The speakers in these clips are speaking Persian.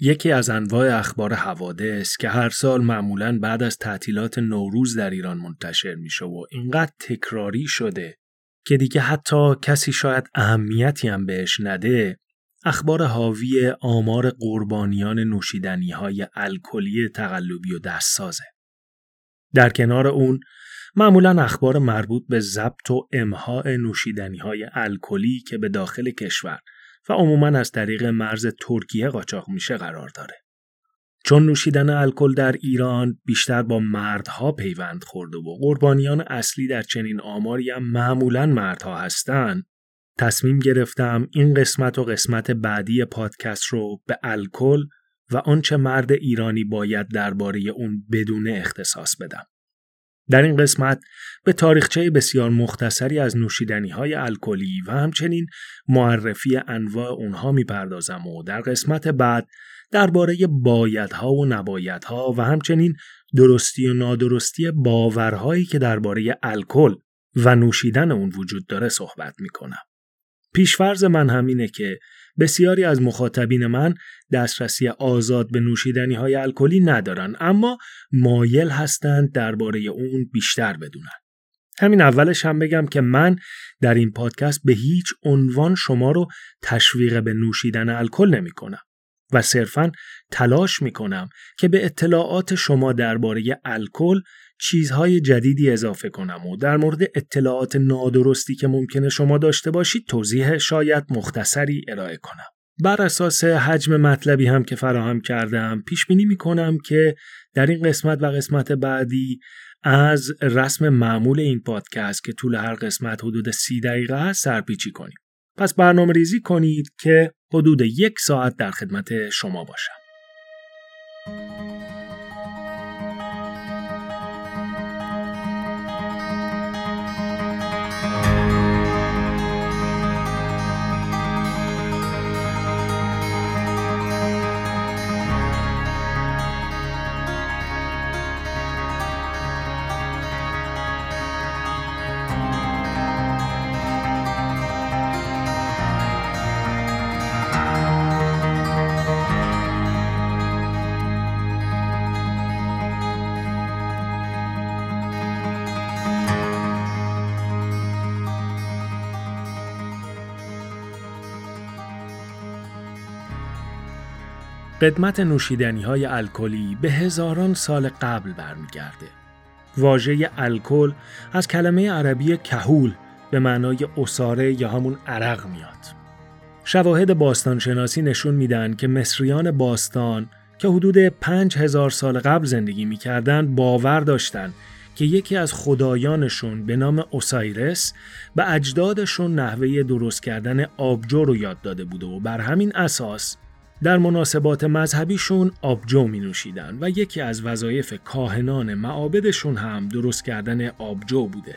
یکی از انواع اخبار حوادث که هر سال معمولا بعد از تعطیلات نوروز در ایران منتشر میشه و اینقدر تکراری شده که دیگه حتی کسی شاید اهمیتی هم بهش نده اخبار حاوی آمار قربانیان نوشیدنی های الکلی تقلبی و دستسازه. در کنار اون معمولا اخبار مربوط به ضبط و امها نوشیدنی های الکلی که به داخل کشور و عموما از طریق مرز ترکیه قاچاق میشه قرار داره. چون نوشیدن الکل در ایران بیشتر با مردها پیوند خورده و قربانیان اصلی در چنین آماری هم معمولا مردها هستند تصمیم گرفتم این قسمت و قسمت بعدی پادکست رو به الکل و آنچه مرد ایرانی باید درباره اون بدون اختصاص بدم. در این قسمت به تاریخچه بسیار مختصری از نوشیدنی های الکلی و همچنین معرفی انواع اونها می‌پردازم و در قسمت بعد درباره بایدها و نبایدها و همچنین درستی و نادرستی باورهایی که درباره الکل و نوشیدن اون وجود داره صحبت می‌کنم. پیشفرز من همینه که بسیاری از مخاطبین من دسترسی آزاد به نوشیدنی های الکلی ندارن اما مایل هستند درباره اون بیشتر بدونن. همین اولش هم بگم که من در این پادکست به هیچ عنوان شما رو تشویق به نوشیدن الکل نمی کنم و صرفا تلاش می کنم که به اطلاعات شما درباره الکل چیزهای جدیدی اضافه کنم و در مورد اطلاعات نادرستی که ممکنه شما داشته باشید توضیح شاید مختصری ارائه کنم. بر اساس حجم مطلبی هم که فراهم کردم پیش بینی می کنم که در این قسمت و قسمت بعدی از رسم معمول این پادکست که طول هر قسمت حدود سی دقیقه است سرپیچی کنیم. پس برنامه ریزی کنید که حدود یک ساعت در خدمت شما باشم. قدمت نوشیدنی های الکلی به هزاران سال قبل برمیگرده. واژه الکل از کلمه عربی کهول به معنای اساره یا همون عرق میاد. شواهد باستانشناسی نشون میدن که مصریان باستان که حدود 5000 سال قبل زندگی می‌کردن باور داشتن که یکی از خدایانشون به نام اوسایرس به اجدادشون نحوه درست کردن آبجو رو یاد داده بوده و بر همین اساس در مناسبات مذهبیشون آبجو می نوشیدن و یکی از وظایف کاهنان معابدشون هم درست کردن آبجو بوده.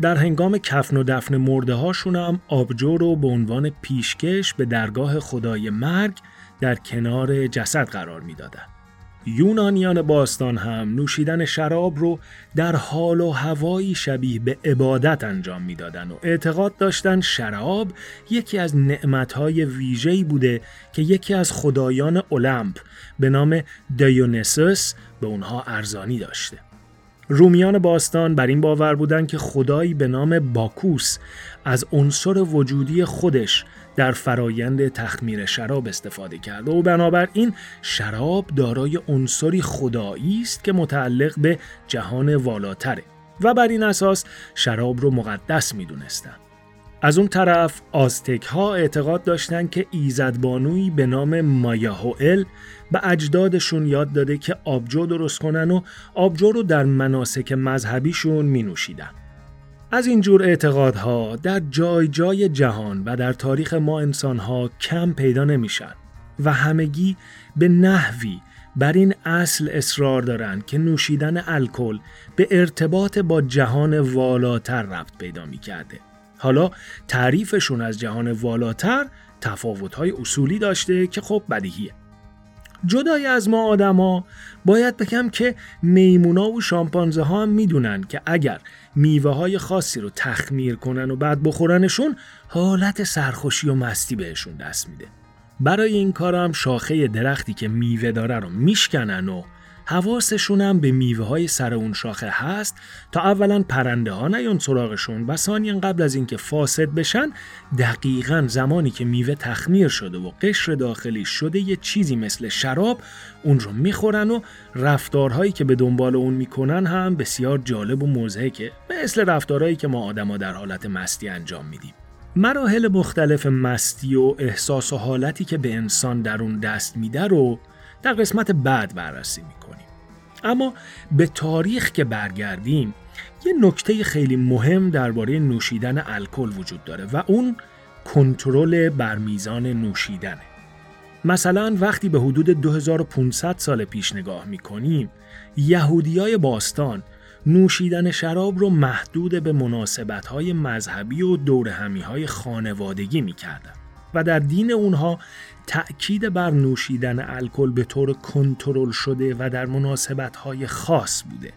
در هنگام کفن و دفن مرده هاشون هم آبجو رو به عنوان پیشکش به درگاه خدای مرگ در کنار جسد قرار می‌دادند. یونانیان باستان هم نوشیدن شراب رو در حال و هوایی شبیه به عبادت انجام می‌دادند و اعتقاد داشتن شراب یکی از نعمتهای ویژه‌ای بوده که یکی از خدایان المپ به نام دیونسوس به اونها ارزانی داشته. رومیان باستان بر این باور بودند که خدایی به نام باکوس از عنصر وجودی خودش در فرایند تخمیر شراب استفاده کرده و بنابراین شراب دارای عنصری خدایی است که متعلق به جهان والاتره و بر این اساس شراب رو مقدس می‌دونستند. از اون طرف آزتک ها اعتقاد داشتند که ایزدبانوی به نام مایاهوئل به اجدادشون یاد داده که آبجو درست کنن و آبجو رو در مناسک مذهبیشون می نوشیدن. از اینجور اعتقادها در جای جای جهان و در تاریخ ما انسانها کم پیدا نمیشن و همگی به نحوی بر این اصل اصرار دارند که نوشیدن الکل به ارتباط با جهان والاتر ربط پیدا می. حالا تعریفشون از جهان والاتر تفاوت‌های اصولی داشته که خب بدیهیه. جدای از ما آدما باید بگم که میمونا و شامپانزه ها هم می‌دونن که اگر میوه های خاصی رو تخمیر کنن و بعد بخورنشون حالت سرخوشی و مستی بهشون دست میده برای این کارم شاخه درختی که میوه داره رو میشکنن و حواسشون هم به میوه های سر اون شاخه هست تا اولا پرنده ها نیان سراغشون و ثانیا قبل از اینکه فاسد بشن دقیقا زمانی که میوه تخمیر شده و قشر داخلی شده یه چیزی مثل شراب اون رو می‌خورن و رفتارهایی که به دنبال اون می‌کنن هم بسیار جالب و مزهکه مثل رفتارهایی که ما آدما در حالت مستی انجام میدیم. مراحل مختلف مستی و احساس و حالتی که به انسان در اون دست میده رو در قسمت بعد بررسی می‌کنیم. اما به تاریخ که برگردیم یه نکته خیلی مهم درباره نوشیدن الکل وجود داره و اون کنترل بر میزان نوشیدنه. مثلا وقتی به حدود 2500 سال پیش نگاه می‌کنیم یهودیای باستان نوشیدن شراب رو محدود به مناسبت مذهبی و دورهمی های خانوادگی می‌کردن. و در دین اونها تأکید بر نوشیدن الکل به طور کنترل شده و در مناسبت خاص بوده.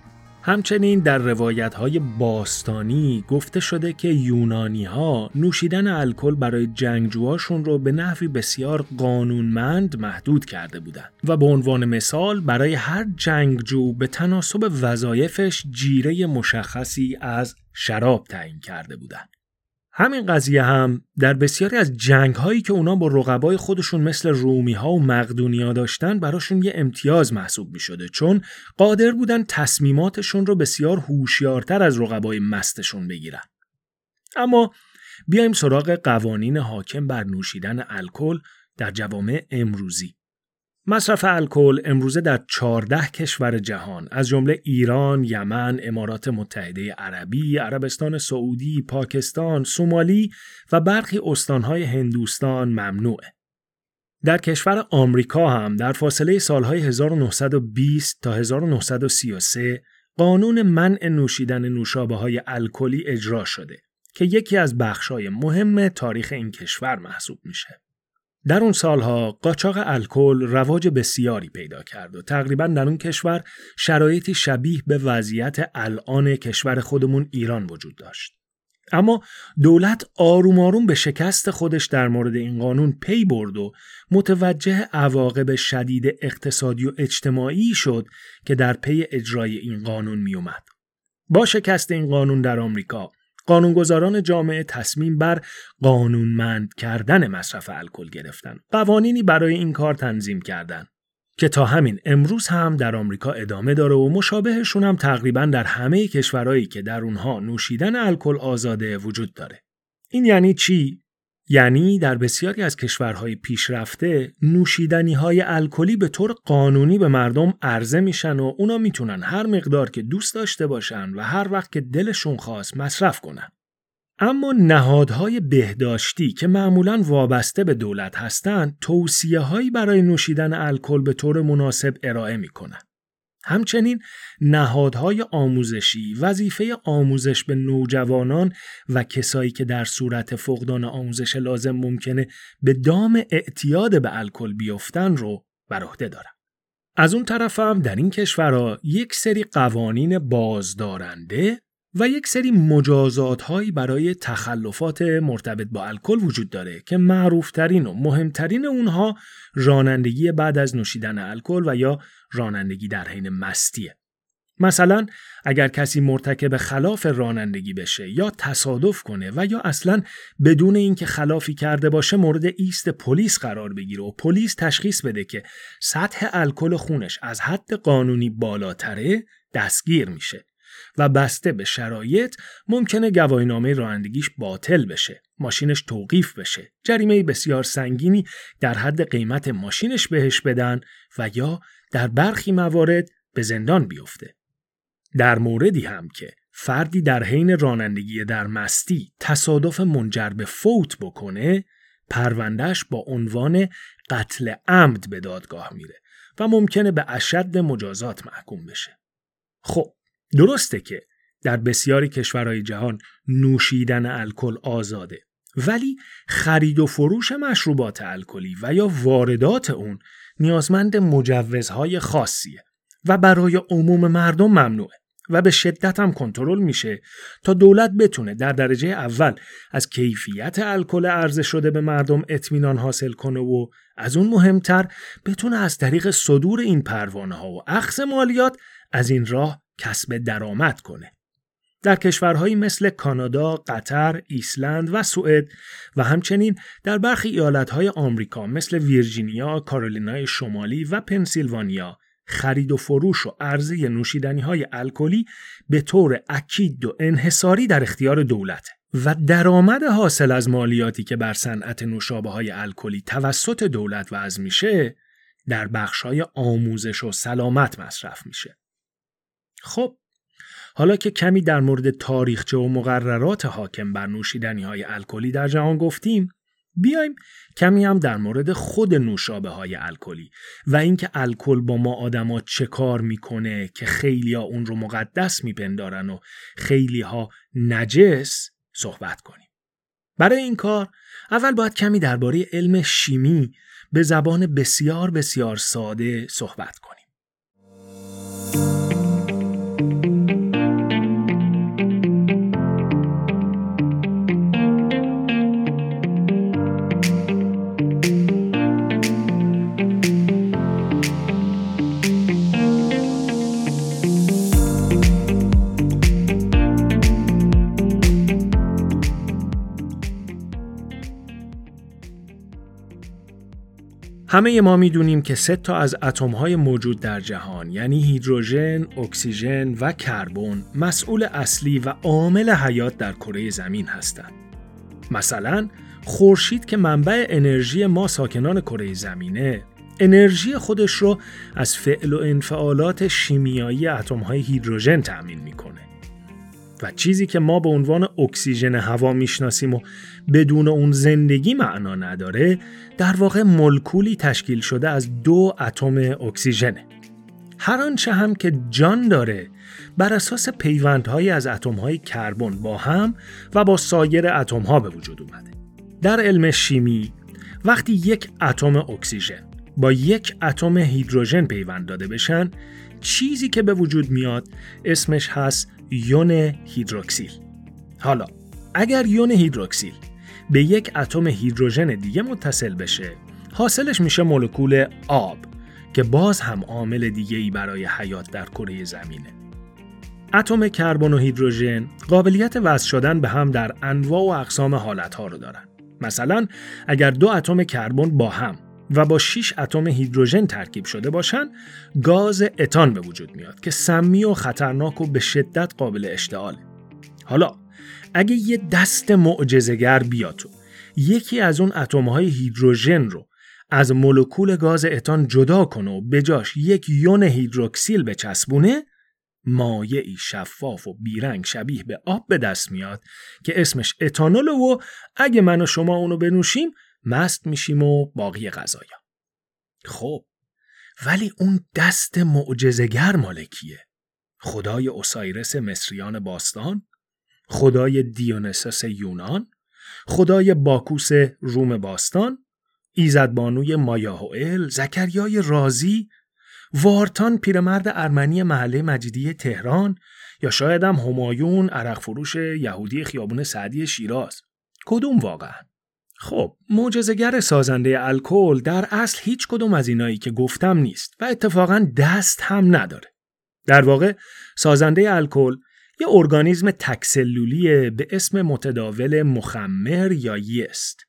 همچنین در روایت های باستانی گفته شده که یونانی ها نوشیدن الکل برای جنگجوهاشون رو به نحوی بسیار قانونمند محدود کرده بودند و به عنوان مثال برای هر جنگجو به تناسب وظایفش جیره مشخصی از شراب تعیین کرده بودند. همین قضیه هم در بسیاری از جنگ هایی که اونا با رقبای خودشون مثل رومی ها و مقدونیا داشتن براشون یه امتیاز محسوب می شده چون قادر بودن تصمیماتشون رو بسیار هوشیارتر از رقبای مستشون بگیرن. اما بیایم سراغ قوانین حاکم بر نوشیدن الکل در جوامع امروزی. مصرف الکل امروزه در 14 کشور جهان از جمله ایران، یمن، امارات متحده عربی، عربستان سعودی، پاکستان، سومالی و برخی استانهای هندوستان ممنوعه. در کشور آمریکا هم در فاصله سالهای 1920 تا 1933 قانون منع نوشیدن نوشابه های الکلی اجرا شده که یکی از بخشای مهم تاریخ این کشور محسوب میشه. در اون سالها قاچاق الکل رواج بسیاری پیدا کرد و تقریبا در اون کشور شرایطی شبیه به وضعیت الان کشور خودمون ایران وجود داشت. اما دولت آروم آروم به شکست خودش در مورد این قانون پی برد و متوجه عواقب شدید اقتصادی و اجتماعی شد که در پی اجرای این قانون می اومد. با شکست این قانون در آمریکا قانونگذاران جامعه تصمیم بر قانونمند کردن مصرف الکل گرفتن. قوانینی برای این کار تنظیم کردند که تا همین امروز هم در آمریکا ادامه داره و مشابهشون هم تقریبا در همه کشورهایی که در اونها نوشیدن الکل آزاده وجود داره. این یعنی چی؟ یعنی در بسیاری از کشورهای پیشرفته نوشیدنی های الکلی به طور قانونی به مردم عرضه میشن و اونا می‌تونن هر مقدار که دوست داشته باشن و هر وقت که دلشون خواست مصرف کنن. اما نهادهای بهداشتی که معمولا وابسته به دولت هستند توصیه هایی برای نوشیدن الکل به طور مناسب ارائه می‌کنن. همچنین نهادهای آموزشی وظیفه آموزش به نوجوانان و کسایی که در صورت فقدان آموزش لازم ممکنه به دام اعتیاد به الکل بیفتن رو بر عهده دارن. از اون طرف هم در این کشورها یک سری قوانین بازدارنده و یک سری مجازات هایی برای تخلفات مرتبط با الکل وجود داره که معروفترین و مهمترین اونها رانندگی بعد از نوشیدن الکل و یا رانندگی در حین مستیه. مثلا اگر کسی مرتکب خلاف رانندگی بشه یا تصادف کنه و یا اصلا بدون اینکه خلافی کرده باشه مورد ایست پلیس قرار بگیره و پلیس تشخیص بده که سطح الکل خونش از حد قانونی بالاتره دستگیر میشه و بسته به شرایط ممکنه گواهینامه رانندگیش باطل بشه ماشینش توقیف بشه. جریمه بسیار سنگینی در حد قیمت ماشینش بهش بدن و یا در برخی موارد به زندان بیفته. در موردی هم که فردی در حین رانندگی در مستی تصادف منجر به فوت بکنه پروندهش با عنوان قتل عمد به دادگاه میره و ممکنه به اشد مجازات محکوم بشه. خب درسته که در بسیاری کشورهای جهان نوشیدن الکل آزاده ولی خرید و فروش مشروبات الکلی و یا واردات اون نیازمند مجوزهای خاصیه و برای عموم مردم ممنوعه و به شدت هم کنترل میشه تا دولت بتونه در درجه اول از کیفیت الکل عرضه شده به مردم اطمینان حاصل کنه و از اون مهمتر بتونه از طریق صدور این پروانه ها و اخذ مالیات از این راه کسب درآمد کنه. در کشورهایی مثل کانادا، قطر، ایسلند و سوئد و همچنین در برخی ایالتهای آمریکا مثل ویرجینیا، کارولینای شمالی و پنسیلوانیا خرید و فروش و عرضه نوشیدنی های الکلی به طور اکید و انحصاری در اختیار دولت و درآمد حاصل از مالیاتی که بر صنعت نوشابه های الکلی توسط دولت وضع میشه در بخش های آموزش و سلامت مصرف میشه. خب حالا که کمی در مورد تاریخچه و مقررات حاکم بر نوشیدنی های الکلی در جهان گفتیم بیایم کمی هم در مورد خود نوشابه های الکلی و اینکه الکل با ما آدما چه کار می‌کنه که خیلی ها اون رو مقدس میپندارن و خیلی ها نجس صحبت کنیم. برای این کار اول باید کمی درباره علم شیمی به زبان بسیار بسیار ساده صحبت کنیم. همه ما می‌دونیم که سه تا از اتمهای موجود در جهان یعنی هیدروژن، اکسیژن و کربن مسئول اصلی و عامل حیات در کره زمین هستند. مثلا خورشید که منبع انرژی ما ساکنان کره زمینه انرژی خودش رو از فعل و انفعالات شیمیایی اتمهای هیدروژن تأمین می‌کنه. و چیزی که ما به عنوان اکسیژن هوا می‌شناسیم و بدون اون زندگی معنا نداره در واقع مولکولی تشکیل شده از دو اتم اکسیژنه. هر آنچه هم که جان داره بر اساس پیوندهایی از اتمهای کربن با هم و با سایر اتمها به وجود اومده. در علم شیمی وقتی یک اتم اکسیژن با یک اتم هیدروژن پیوند داده بشن چیزی که به وجود میاد اسمش هست یون هیدروکسیل. حالا اگر یون هیدروکسیل به یک اتم هیدروژن دیگه متصل بشه حاصلش میشه مولکول آب که باز هم عامل دیگه ای برای حیات در کره زمینه. اتم کربن و هیدروژن قابلیت وصل شدن به هم در انواع و اقسام حالتها رو دارن. مثلا اگر دو اتم کربن با هم و با 6 اتم هیدروژن ترکیب شده باشند گاز اتان به وجود میاد که سمی و خطرناک و به شدت قابل اشتعاله. حالا اگه یه دست معجزه‌گر بیاد تو یکی از اون اتم‌های هیدروژن رو از مولکول گاز اتان جدا کنه و بجاش یک یون هیدروکسیل به چسبونه مایعی شفاف و بیرنگ شبیه به آب به دست میاد که اسمش اتانول و اگه من و شما اونو بنوشیم مست میشیم و باقی غذایا. خب ولی اون دست معجزه‌گر مال کیه خدای اوسایرس مصریان باستان؟ خدای دیونسوس یونان؟ خدای باکوس روم باستان؟ ایزدبانوی مایاهوئل زکریای رازی؟ وارتان پیرمرد ارمنی محله مجیدی تهران؟ یا شاید هم همایون عرق فروش یهودی خیابون سعدی شیراز؟ کدوم واقعا؟ خب معجزهگر سازنده الکل در اصل هیچ کدوم از اینایی که گفتم نیست و اتفاقا دست هم نداره. در واقع سازنده الکل یه ارگانیزم تکسلولی به اسم متداول مخمر یا یست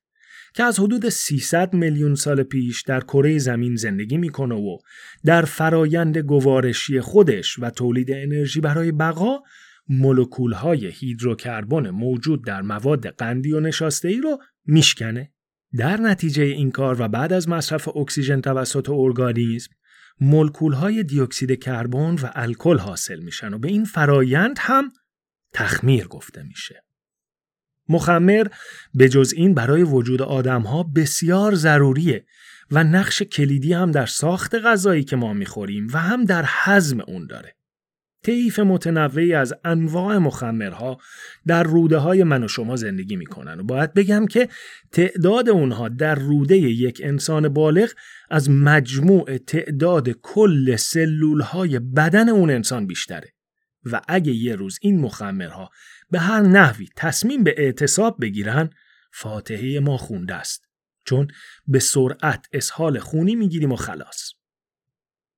که از حدود 300 میلیون سال پیش در کره زمین زندگی می‌کنه و در فرایند گوارشی خودش و تولید انرژی برای بقا مولکول های هیدروکربن موجود در مواد قندی و نشاسته ای رو میشکنه در نتیجه این کار و بعد از مصرف اکسیژن توسط ارگانیسم مولکول های دیوکسید کربن و الکل حاصل میشن و به این فرایند هم تخمیر گفته میشه. مخمر به جز این برای وجود آدم ها بسیار ضروریه و نقش کلیدی هم در ساخت غذایی که ما می‌خوریم و هم در حزم اون داره. طیف متنوعی از انواع مخمرها در روده های من و شما زندگی می‌کنن. و باید بگم که تعداد اونها در روده یک انسان بالغ از مجموع تعداد کل سلول های بدن اون انسان بیشتره. و اگه یه روز این مخمرها به هر نحوی تصمیم به اعتصاب بگیرن فاتحه ما خونده است. چون به سرعت اسهال خونی می‌گیریم و خلاص.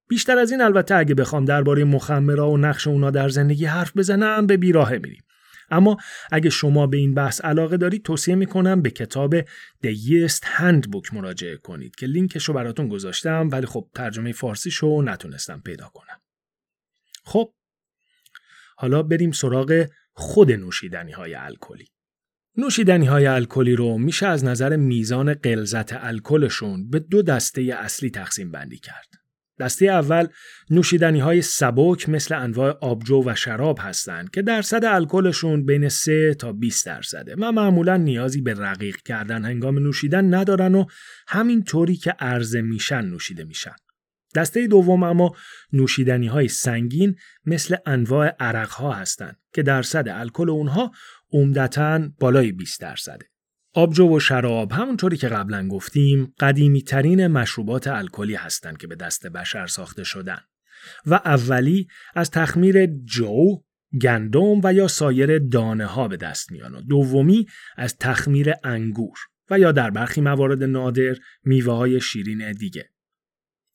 بیشتر از این البته اگه بخوام درباره مخمرها و نقش اونا در زندگی حرف بزنم به بیراهه میریم. اما اگه شما به این بحث علاقه دارید توصیه می‌کنم به کتاب The Yeast Handbook مراجعه کنید که لینکش رو براتون گذاشتم ولی خب ترجمه فارسیشو نتونستم پیدا کنم. خب حالا بریم سراغ خود نوشیدنی های الکلی. نوشیدنی های الکلی رو میشه از نظر میزان قلزت الکلشون به دو دسته اصلی تقسیم بندی کرد. دسته اول نوشیدنی های سبک مثل انواع آبجو و شراب هستند که درصد الکلشون بین 3 تا 20 درصده و معمولا نیازی به رقیق کردن هنگام نوشیدن ندارن و همین طوری که عرضه میشن نوشیده میشن. دسته دوم اما نوشیدنی های سنگین مثل انواع عرق ها هستند که درصد الکل اونها عمدتا بالای 20 درصده. آبجو و شراب همونطوری که قبلا گفتیم قدیمی ترین مشروبات الکلی هستند که به دست بشر ساخته شدن و اولی از تخمیر جو، گندم و یا سایر دانه ها به دست میان و دومی از تخمیر انگور و یا در برخی موارد نادر میوه های شیرین دیگه.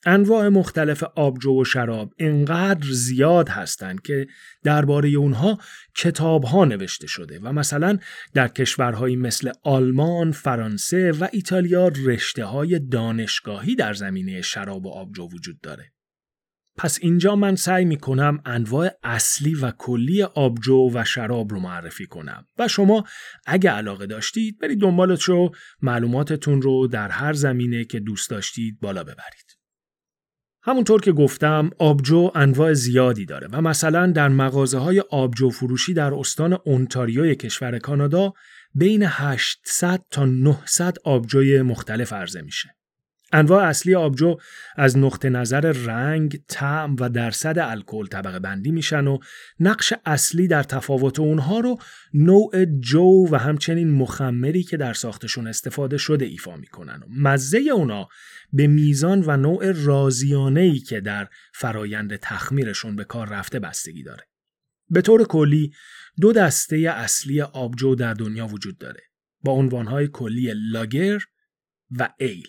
انواع مختلف آبجو و شراب انقدر زیاد هستند که درباره اونها کتاب ها نوشته شده و مثلا در کشورهایی مثل آلمان، فرانسه و ایتالیا رشته های دانشگاهی در زمینه شراب و آبجو وجود داره. پس اینجا من سعی می کنم انواع اصلی و کلی آبجو و شراب رو معرفی کنم و شما اگه علاقه داشتید برید دنبالش رو معلوماتتون رو در هر زمینه که دوست داشتید بالا ببرید. همونطور که گفتم آبجو انواع زیادی داره و مثلا در مغازه های آبجو فروشی در استان اونتاریوی کشور کانادا بین 800 تا 900 آبجوی مختلف عرضه میشه. انواع اصلی آبجو از نقطه نظر رنگ، طعم و درصد الکل طبقه بندی میشن و نقش اصلی در تفاوت اونها رو نوع جو و همچنین مخمری که در ساختشون استفاده شده ایفا می‌کنن مزه اونا به میزان و نوع رازیانه ای که در فرایند تخمیرشون به کار رفته بستگی داره. به طور کلی دو دسته اصلی آبجو در دنیا وجود داره با عنوانهای کلی لاگر و ایل.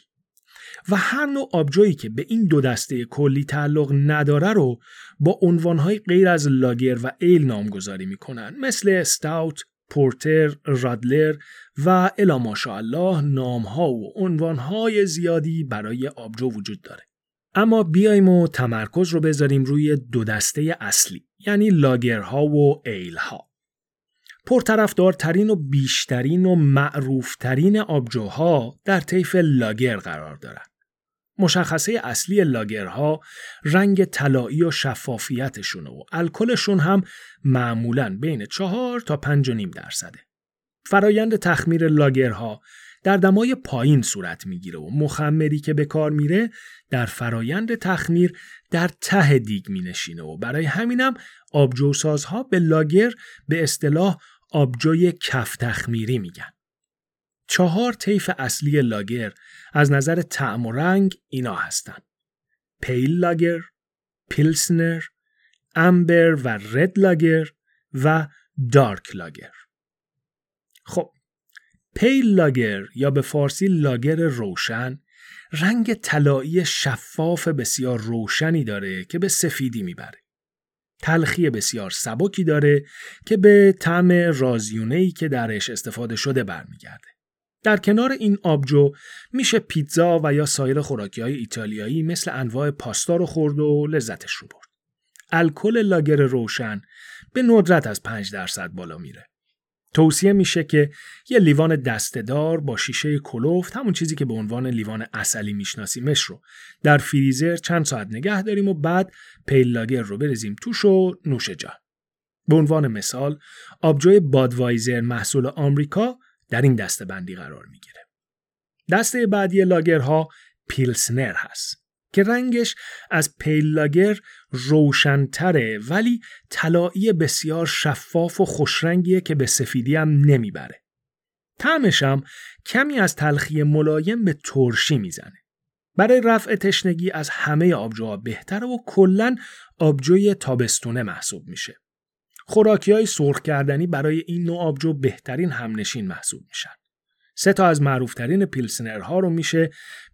و هر نوع آبجویی که به این دو دسته کلی تعلق نداره رو با عنوانهای غیر از لاگر و ایل نامگذاری می‌کنن مثل استاوت، پورتر، رادلر و الا ماشاءالله نامها و عنوانهای زیادی برای آبجو وجود داره. اما بیایم و تمرکز رو بذاریم روی دو دسته اصلی یعنی لاگرها و ایلها. پرطرفدارترین و بیشترین و معروفترین آبجوها در طیف لاگر قرار دارند. مشخصه اصلی لاگرها رنگ طلایی و شفافیتشونه و الکلشون هم معمولا بین چهار تا پنج و نیم درصده. فرایند تخمیر لاگرها در دمای پایین صورت می‌گیره و مخمری که به کار میره در فرایند تخمیر در ته دیگ مینشینه و برای همینم آبجوسازها به lager به اصطلاح آبجوی کف تخمیری میگن. چهار طیف اصلی lager از نظر طعم و رنگ اینا هستند. pale lager، pilsner، amber و red lager و dark lager. خب pale lager یا به فارسی lager روشن رنگ طلایی شفاف بسیار روشنی داره که به سفیدی می‌بره. تلخی بسیار سبکی داره که به طعم رازیونهی که درش استفاده شده برمیگرده. در کنار این آبجو میشه پیتزا و یا سایر خوراکی های ایتالیایی مثل انواع پاستا رو خورد و لذتش رو برد. الکل لاگر روشن به ندرت از 5 درصد بالا میره. توصیه میشه که یه لیوان دستهدار با شیشه کلوفت همون چیزی که به عنوان لیوان اصلی میشناسیمش رو در فریزر چند ساعت نگه داریم و بعد پیل لاگر رو بریزیم توش و نوش جان. به عنوان مثال آبجوی بادوایزر محصول آمریکا در این دسته بندی قرار می‌گیره. دسته بعدی لاگرها پیلسنر هست که رنگش از پیل لاگر روشنتره ولی طلایی بسیار شفاف و خوشرنگیه که به سفیدی هم نمی‌بره. طعمش هم کمی از تلخی ملایم به ترشی می‌زنه. برای رفع تشنگی از همه آبجوها بهتره و کلا آبجوی تابستونه محسوب میشه. خوراکی های سرخ کردنی برای این نوع آبجو بهترین همنشین محسوب میشن. سه تا از معروفترین پیلسنرها رو میشه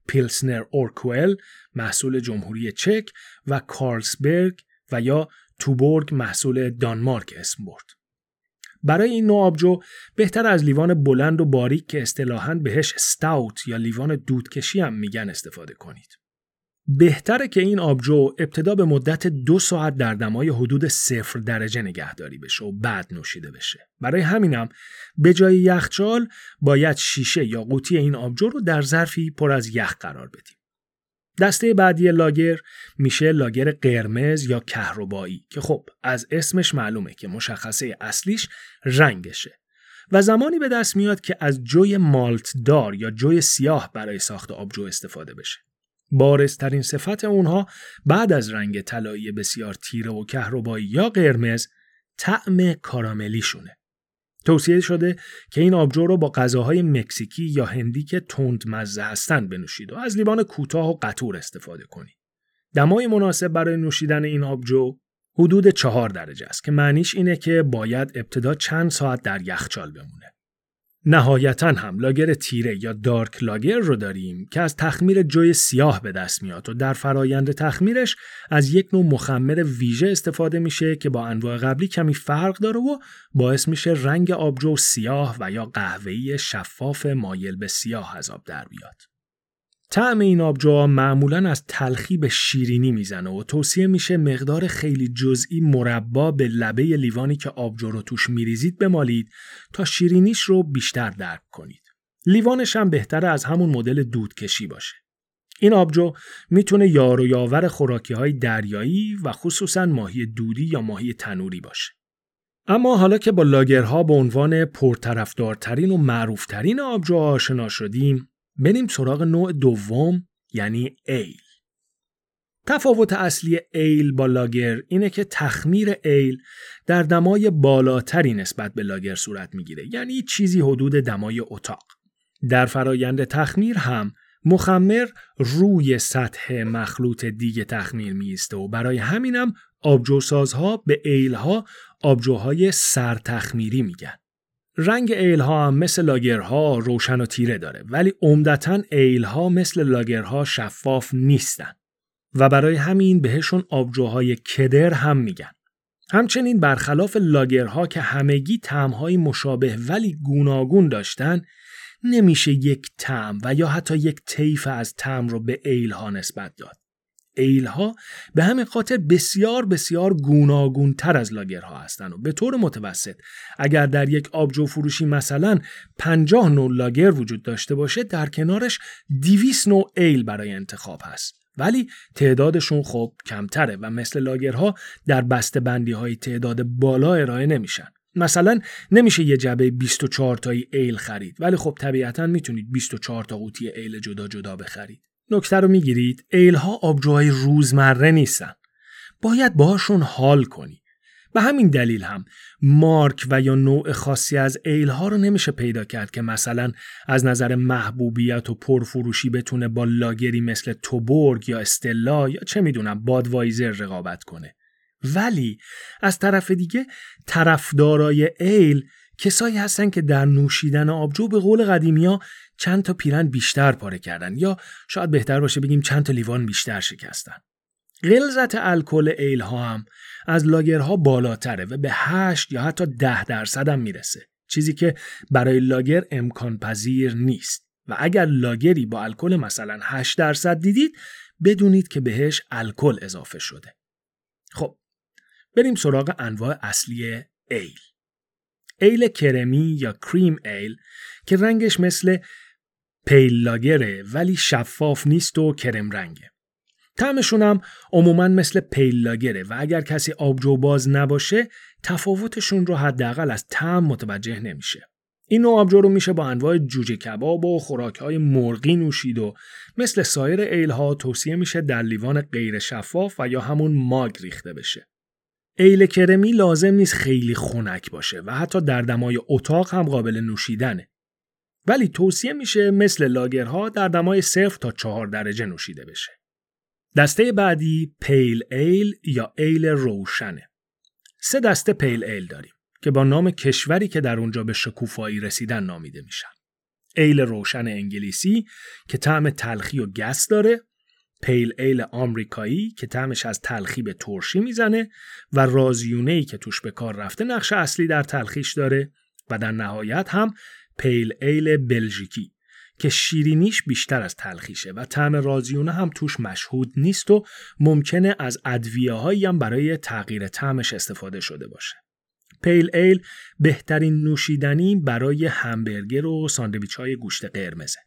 پیلسنر اورکوئل محصول جمهوری چک و کارلسبرگ و یا توبورگ محصول دانمارک اسم برد. برای این نوع آبجو بهتر از لیوان بلند و باریک که اصطلاحاً بهش ستاوت یا لیوان دودکشی هم میگن استفاده کنید. بهتره که این آبجو ابتدا به مدت دو ساعت در دمای حدود صفر درجه نگهداری بشه و بعد نوشیده بشه. برای همینم به جای یخچال باید شیشه یا قوطی این آبجو رو در ظرفی پر از یخ قرار بدیم. دسته بعدی لاگر میشه لاگر قرمز یا کهربایی که خب از اسمش معلومه که مشخصه اصلیش رنگشه و زمانی به دست میاد که از جوی مالت دار یا جوی سیاه برای ساخت آبجو استفاده بشه. بارزترین صفت اونها بعد از رنگ طلایی بسیار تیره و کهربایی یا قرمز طعم کاراملیشونه. توصیه شده که این آبجو رو با غذاهای مکزیکی یا هندی که تند مزه هستند بنوشید و از لیوان کوتاه و قطور استفاده کنید. دمای مناسب برای نوشیدن این آبجو حدود چهار درجه است که معنیش اینه که باید ابتدا چند ساعت در یخچال بمونه. نهایتا هم لاگر تیره یا دارک لاگر رو داریم که از تخمیر جوی سیاه به دست میاد و در فرایند تخمیرش از یک نوع مخمر ویژه استفاده میشه که با انواع قبلی کمی فرق داره و باعث میشه رنگ آبجو سیاه و یا قهوه‌ای شفاف مایل به سیاه از آب در بیاد. طعم این آبجوها معمولا از تلخی به شیرینی می‌زنه و توصیه میشه مقدار خیلی جزئی مربا به لبه لیوانی که آبجو رو توش میریزید بمالید تا شیرینیش رو بیشتر درک کنید. لیوانش هم بهتره از همون مدل دودکشی باشه. این آبجو می‌تونه یار و یاور خوراکی های دریایی و خصوصا ماهی دودی یا ماهی تنوری باشه. اما حالا که با لاگرها به عنوان پرطرفدارترین و معروفترین آبجو آشنا شدیم بریم سراغ نوع دوم یعنی ایل. تفاوت اصلی ایل با لاگر اینه که تخمیر ایل در دمای بالاتری نسبت به لاگر صورت می‌گیره یعنی چیزی حدود دمای اتاق. در فرایند تخمیر هم مخمر روی سطح مخلوط دیگه تخمیر میسته و برای همینم آبجوسازها به ایلها آبجوهای سرتخمیری میگن. رنگ ایلها هم مثل لاگرها روشن و تیره داره ولی عمدتا ایلها مثل لاگرها شفاف نیستن و برای همین بهشون آبجوهای کدر هم میگن. همچنین برخلاف لاگرها که همگی تعمهای مشابه ولی گوناگون داشتن نمیشه یک تعم و یا حتی یک طیف از تعم رو به ایلها نسبت داد. ایلها به همین خاطر بسیار بسیار گوناگون تر از لاگرها هستند و به طور متوسط اگر در یک آبجو فروشی مثلا 50 نوع لاگر وجود داشته باشه در کنارش 200 نوع ایل برای انتخاب هست. ولی تعدادشون خب کمتره و مثل لاگرها در بسته بندی های تعداد بالا ارائه نمیشن. مثلا نمیشه یه جبه 24 تایی ایل خرید ولی خب طبیعتا می‌تونید 24 تا قوطی ایل جدا جدا بخرید. نکته رو می‌گیرید. ایلها آبجوهای روزمره نیستن. باید باهاشون حال کنی. به همین دلیل هم مارک و یا نوع خاصی از ایلها رو نمیشه پیدا کرد که مثلا از نظر محبوبیت و پرفروشی بتونه با لاگری مثل توبورگ یا استلا یا چه می‌دونم بادوایزر رقابت کنه. ولی از طرف دیگه طرفدارای ایل کسایی هستن که در نوشیدن آبجو به قول قدیمیا چند تا پیرن بیشتر پاره کردن یا شاید بهتر باشه بگیم چند تا لیوان بیشتر شکستن. غلظت الکل ایل ها هم از لاگرها بالاتره و به 8 یا حتی 10 درصد هم می‌رسه. چیزی که برای lager امکان پذیر نیست. و اگر lager ی با الکل مثلا 8 درصد دیدید بدونید که بهش الکل اضافه شده. خب بریم سراغ انواع اصلی ale. ale کرمی یا cream ale که رنگش مثل pale lager ه ولی شفاف نیست و کرم رنگه. طعمشون هم عموما مثل pale lager ه و اگر کسی آبجو باز نباشه تفاوتشون رو حداقل از طعم متوجه نمیشه. این نوع آبجو رو میشه با انواع جوجه کباب و خوراک های مرغی نوشید و مثل سایر ایل ها توصیه میشه در لیوان غیر شفاف و یا همون ماگ ریخته بشه. ایل کرمی لازم نیست خیلی خنک باشه و حتی در دمای اتاق هم قابل نوشیدنه. ولی توصیه میشه مثل لاگرها در دمای صفر تا چهار درجه نوشیده بشه. دسته بعدی pale ale یا ale روشنه. سه دسته pale ale داریم که با نام کشوری که در اونجا به شکوفایی رسیدن نامیده میشن. ale روشن انگلیسی که طعم تلخی و گس داره pale ale آمریکایی که طعمش از تلخی به ترشی می‌زنه و رازیونه ای که توش به کار رفته نقش اصلی در تلخیش داره و در نهایت هم pale ale بلژیکی که شیرینیش بیشتر از تلخیشه و طعم رازیونه هم توش مشهود نیست و ممکنه از ادویه هایی هم برای تغییر طعمش استفاده شده باشه. پیل ایل بهترین نوشیدنی برای همبرگر و ساندویچ های گوشت قرمزه.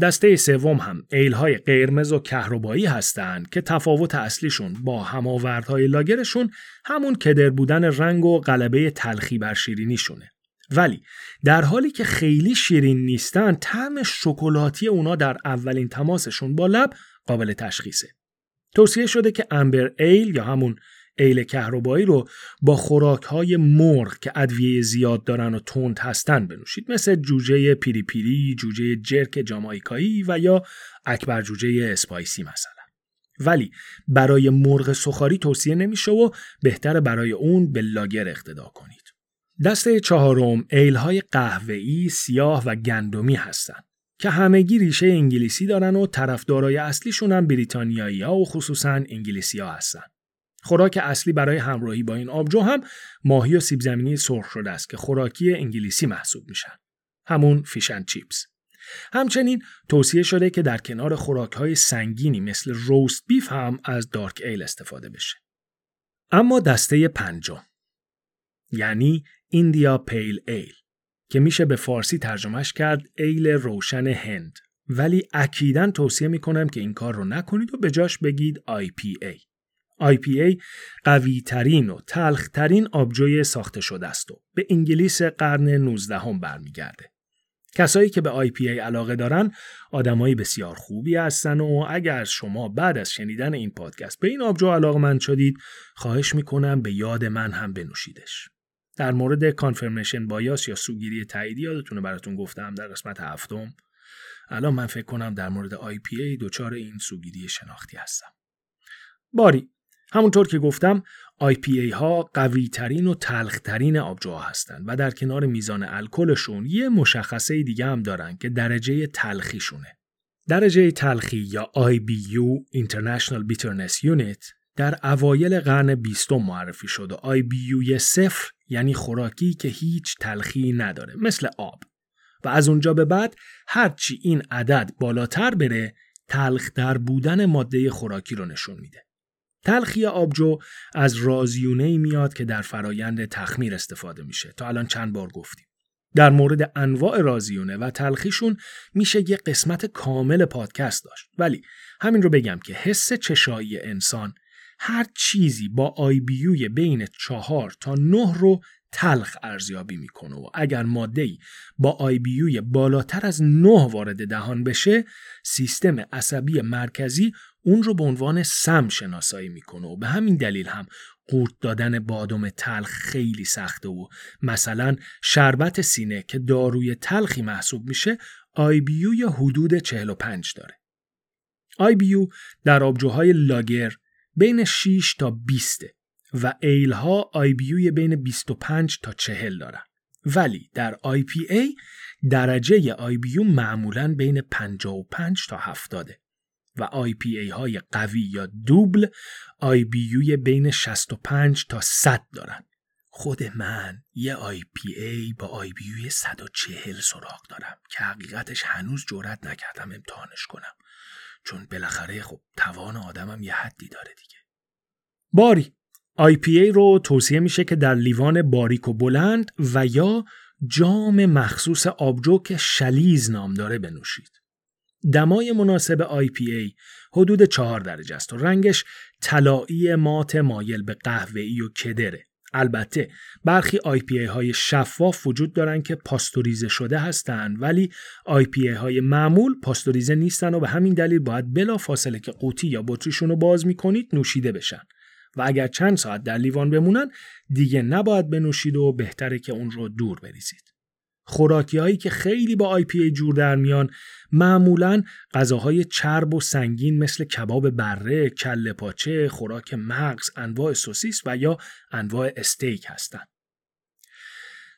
دسته سوم هم ایل های قرمز و کهربایی هستند که تفاوت اصلیشون با هماوردهای لاگرشون همون کدر بودن رنگ و غلبه تلخی بر شیرینیشونه. ولی در حالی که خیلی شیرین نیستن طعم شکلاتی اونا در اولین تماسشون با لب قابل تشخیصه. توصیه شده که amber ale یا همون ale کهربایی رو با خوراک های مرغ که ادویه زیاد دارن و تند هستن بنوشید مثل جوجه peri peri، جوجه jerk جامایکایی و یا اکبر جوجه spicy مثلا. ولی برای مرغ سوخاری توصیه نمیشه و بهتر برای اون به lager اقتدا کنید. دسته چهارم ale های قهوه‌ای، سیاه و گندمی هستند که همگی ریشه انگلیسی دارن و طرفدارای اصلیشون هم بریتانیایی ها و خصوصا انگلیسی ها هستن. خوراک اصلی برای همراهی با این آبجو هم ماهی و سیب زمینی سرخ شده است که خوراکی انگلیسی محسوب میشن. همون fish and chips. همچنین توصیه شده که در کنار خوراک های سنگینی مثل roast beef هم از dark ale استفاده بشه. اما دسته پنجم یعنی ایندیا پیل ایل که میشه به فارسی ترجمهش کرد ایل روشن هند ولی اکیدا توصیه می‌کنم که این کار رو نکنید و به جاش بگید IPA. IPA قوی ترین و تلخ ترین آبجوی ساخته شده است و به انگلیس قرن 19 هم برمیگرده. کسایی که به IPA علاقه دارن آدمایی بسیار خوبی هستن و اگر شما بعد از شنیدن این پادکست به این آبجو علاقه من شدید خواهش می‌کنم به یاد من هم بنوشیدش. در مورد کانفرمیشن بایاس یا سوگیری تاییدی یادتونه براتون گفتم در قسمت هفتم الان من فکر کنم در مورد IPA دچار این سوگیری شناختی هستم باری همونطور که گفتم IPA ها قوی ترین و تلخ ترین آبجوها هستند و در کنار میزان الکلشون یه مشخصه دیگه هم دارن که درجه تلخیشونه. درجه تلخی یا IBU International Bitterness Unit در اوایل قرن بیستم معرفی شد و IBU صفر یعنی خوراکی که هیچ تلخی نداره مثل آب و از اونجا به بعد هرچی این عدد بالاتر بره تلختر بودن ماده خوراکی رو نشون میده. تلخی آبجو از رازیونه میاد که در فرایند تخمیر استفاده میشه تا الان چند بار گفتیم. در مورد انواع رازیونه و تلخیشون میشه یه قسمت کامل پادکست داشت ولی همین رو بگم که حس چشایی انسان هر چیزی با آیبیوی بین چهار تا نه رو تلخ ارزیابی می‌کنه و اگر ماده با آیبیوی بالاتر از نه وارد دهان بشه سیستم عصبی مرکزی اون رو به عنوان سم شناسایی می‌کنه و به همین دلیل هم قورت دادن بادم تلخ خیلی سخته و مثلا شربت سینه که داروی تلخی محسوب میشه آیبیوی حدود 45 داره. آیبیو در آبجوهای لاگر بین 6 تا 20 و ایل ها IBU بین 25 تا 40 دارن. ولی در IPA درجه IBU معمولا بین 55 تا 70 و IPA های قوی یا دوبل IBU بین 65 تا 100 دارن. خود من یه IPA با IBU 140 سراغ دارم که حقیقتش هنوز جرات نکردم امتحانش کنم چون بالاخره خب توان آدمم یه حدی داره دیگه باری IPA رو توصیه میشه که در لیوان باریک و بلند و یا جام مخصوص آبجو که شلیز نام داره بنوشید. دمای مناسب IPA حدود 4 درجه است و رنگش طلایی مات مایل به قهوه‌ای و کدره. البته برخی IPA های شفاف وجود دارن که پاستوریزه شده هستند ولی IPA های معمول پاستوریزه نیستن و به همین دلیل باید بلا فاصله که قوطی یا بطریشون رو باز می‌کنید نوشیده بشن. و اگر چند ساعت در لیوان بمونن دیگه نباید بنوشید و بهتره که اون رو دور بریزید. خوراکی هایی که خیلی با آی جور در میان معمولا غذاهای چرب و سنگین مثل کباب بره، کله پاچه، خوراک مغز، انواع سوسیس و یا انواع استیک هستند.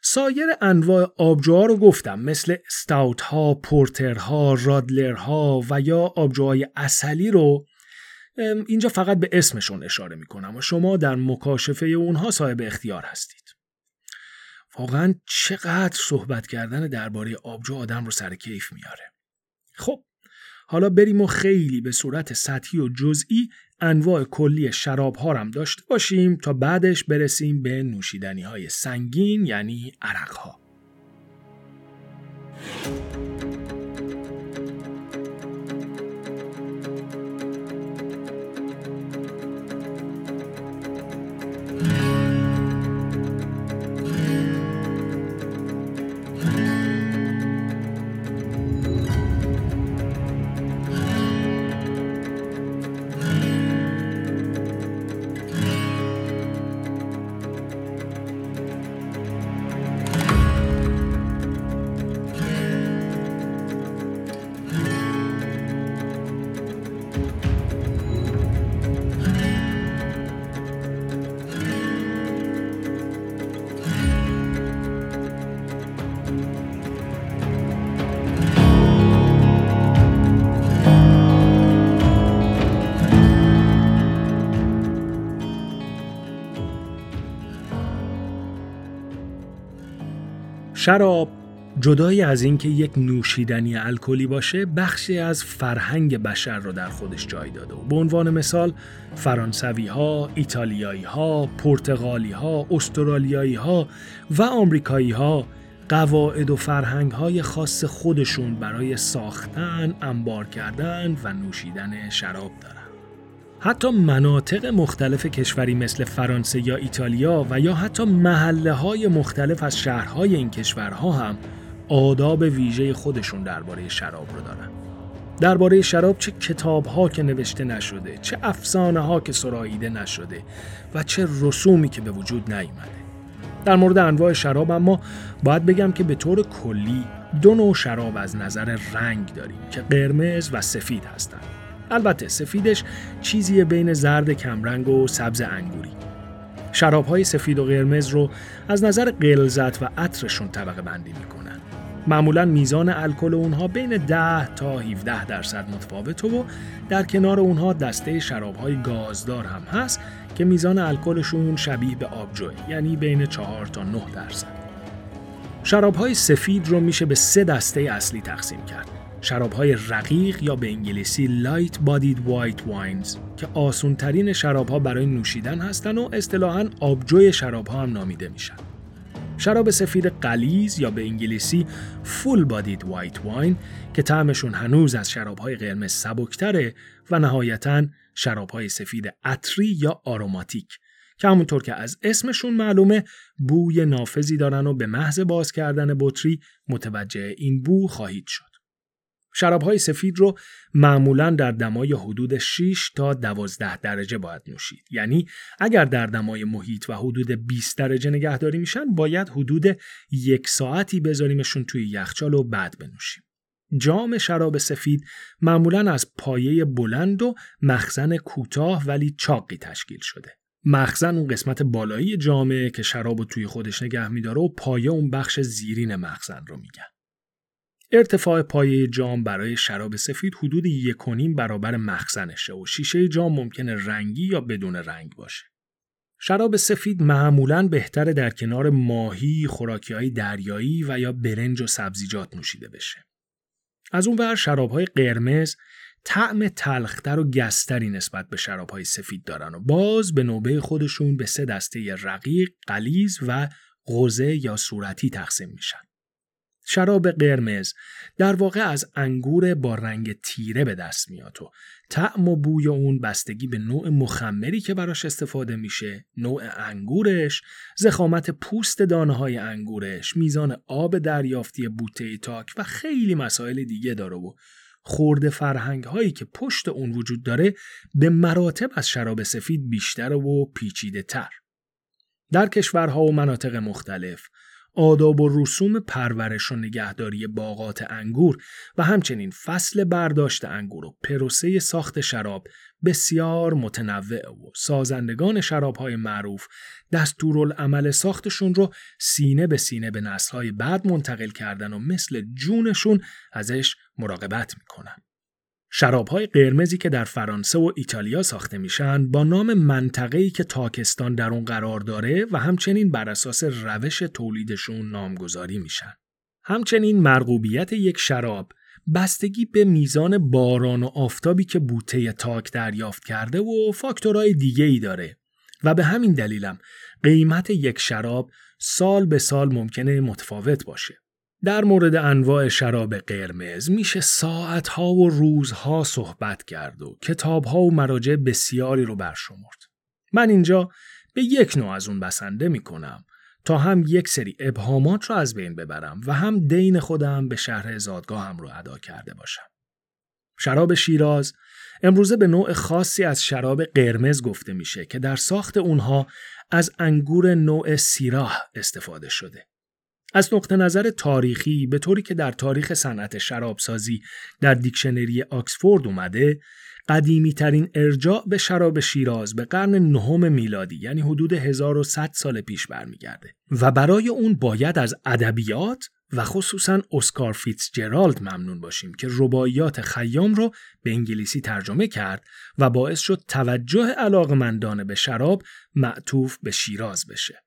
سایر انواع آبجوها رو گفتم مثل ستاوت ها، پورتر ها، رادلر ها و یا آبجوهای اصلی رو اینجا فقط به اسمشون اشاره می‌کنم و شما در مکاشفه اونها صاحب اختیار هستید. واقعا چقدر صحبت کردن درباره آبجو آدم رو سر کیف میاره. خب حالا بریم و خیلی به صورت سطحی و جزئی انواع کلی شراب ها هم داشته باشیم تا بعدش برسیم به نوشیدنی های سنگین یعنی عرق ها. شراب جدای از اینکه یک نوشیدنی الکلی باشه بخشی از فرهنگ بشر رو در خودش جای داده و به عنوان مثال فرانسوی ها، ایتالیایی ها، پرتغالی ها، استرالیایی ها و آمریکایی ها قواعد و فرهنگ های خاص خودشون برای ساختن، انبار کردن و نوشیدن شراب دارن. حتی مناطق مختلف کشوری مثل فرانسه یا ایتالیا و یا حتی محله های مختلف از شهرهای این کشورها هم آداب ویژه خودشون درباره شراب رو دارن. درباره شراب چه کتاب ها که نوشته نشده، چه افسانه ها که سراییده نشده و چه رسومی که به وجود نیامده. در مورد انواع شراب اما باید بگم که به طور کلی دو نوع شراب از نظر رنگ داریم که قرمز و سفید هستند. البته سفیدش چیزی بین زرد کمرنگ و سبز انگوری. شراب های سفید و قرمز رو از نظر غلظت و عطرشون طبقه بندی می‌کنن. معمولا میزان الکل اونها بین 10 تا 17 درصد متفاوته و در کنار اونها دسته شراب های گازدار هم هست که میزان الکلشون شبیه به آبجوه یعنی بین 4 تا 9 درصد. شراب های سفید رو میشه به سه دسته اصلی تقسیم کرد. شراب های رقیق یا به انگلیسی light bodied white wines که آسون ترین شراب ها برای نوشیدن هستند و اصطلاحاً آبجوی شراب ها هم نامیده میشن. شراب سفید قلیز یا به انگلیسی فول بادید وایت واین که طعمشون هنوز از شراب های قرمز سبکتره و نهایتا شراب های سفید عطری یا آروماتیک که همونطور که از اسمشون معلومه بوی نافذی دارن و به محض باز کردن بطری متوجه این بو خواهید شد. های سفید رو معمولا در دمای حدود 6 تا 12 درجه باید نوشید. یعنی اگر در دمای محیط و حدود 20 درجه نگهداری میشن باید حدود یک ساعتی بذاریمشون توی یخچال و بعد بنوشیم. جام شراب سفید معمولا از پایه بلند و مخزن کوتاه ولی چاقی تشکیل شده. مخزن اون قسمت بالایی جامه که شراب توی خودش نگه میداره و پایه اون بخش زیرین مخزن رو میگن. ارتفاع پایه جام برای شراب سفید حدود یکونیم برابر مخزنشه و شیشه جام ممکنه رنگی یا بدون رنگ باشه. شراب سفید معمولا بهتره در کنار ماهی، خوراکی دریایی و یا برنج و سبزیجات نوشیده بشه. از اون ور شراب قرمز طعم تلختر و گستری نسبت به شراب سفید دارن و باز به نوبه خودشون به سه دسته رقیق، قلیز و غوزه یا صورتی تقسیم میشن. شراب قرمز در واقع از انگور با رنگ تیره به دست میاد و طعم و بوی اون بستگی به نوع مخمری که براش استفاده میشه، نوع انگورش، زخامت پوست دانه های انگورش، میزان آب دریافتی بوته تاک و خیلی مسائل دیگه داره و خورده فرهنگ هایی که پشت اون وجود داره به مراتب از شراب سفید بیشتر و پیچیده تر. در کشورها و مناطق مختلف آداب و رسوم پرورش و نگهداری باغات انگور و همچنین فصل برداشت انگور و پروسه ساخت شراب بسیار متنوع و سازندگان شرابهای معروف دستورالعمل ساختشون رو سینه به سینه به نسلهای بعد منتقل کردن و مثل جونشون ازش مراقبت می‌کنن. شرابهای قرمزی که در فرانسه و ایتالیا ساخته میشن با نام منطقه‌ای که تاکستان در اون قرار داره و همچنین بر اساس روش تولیدشون نامگذاری میشن. همچنین مرغوبیت یک شراب بستگی به میزان باران و آفتابی که بوته تاک دریافت کرده و فاکتورهای دیگه ای داره و به همین دلیلم قیمت یک شراب سال به سال ممکنه متفاوت باشه. در مورد انواع شراب قرمز میشه ساعتها و روزها صحبت کرد و کتابها و مراجع بسیاری رو برشمرد. من اینجا به یک نوع از اون بسنده می‌کنم تا هم یک سری ابهامات رو از بین ببرم و هم دین خودم به شهر زادگاهم رو ادا کرده باشم. شراب شیراز امروزه به نوع خاصی از شراب قرمز گفته میشه که در ساخت اونها از انگور نوع سیراه استفاده شده. از نقطه نظر تاریخی به طوری که در تاریخ صنعت شرابسازی در دیکشنری آکسفورد اومده قدیمی ترین ارجاع به شراب شیراز به قرن نهم میلادی یعنی حدود 1100 سال پیش برمیگرده و برای اون باید از ادبیات و خصوصا اسکار جرالد ممنون باشیم که رباعیات خیام رو به انگلیسی ترجمه کرد و باعث شد توجه علاقمندانه به شراب معطوف به شیراز بشه.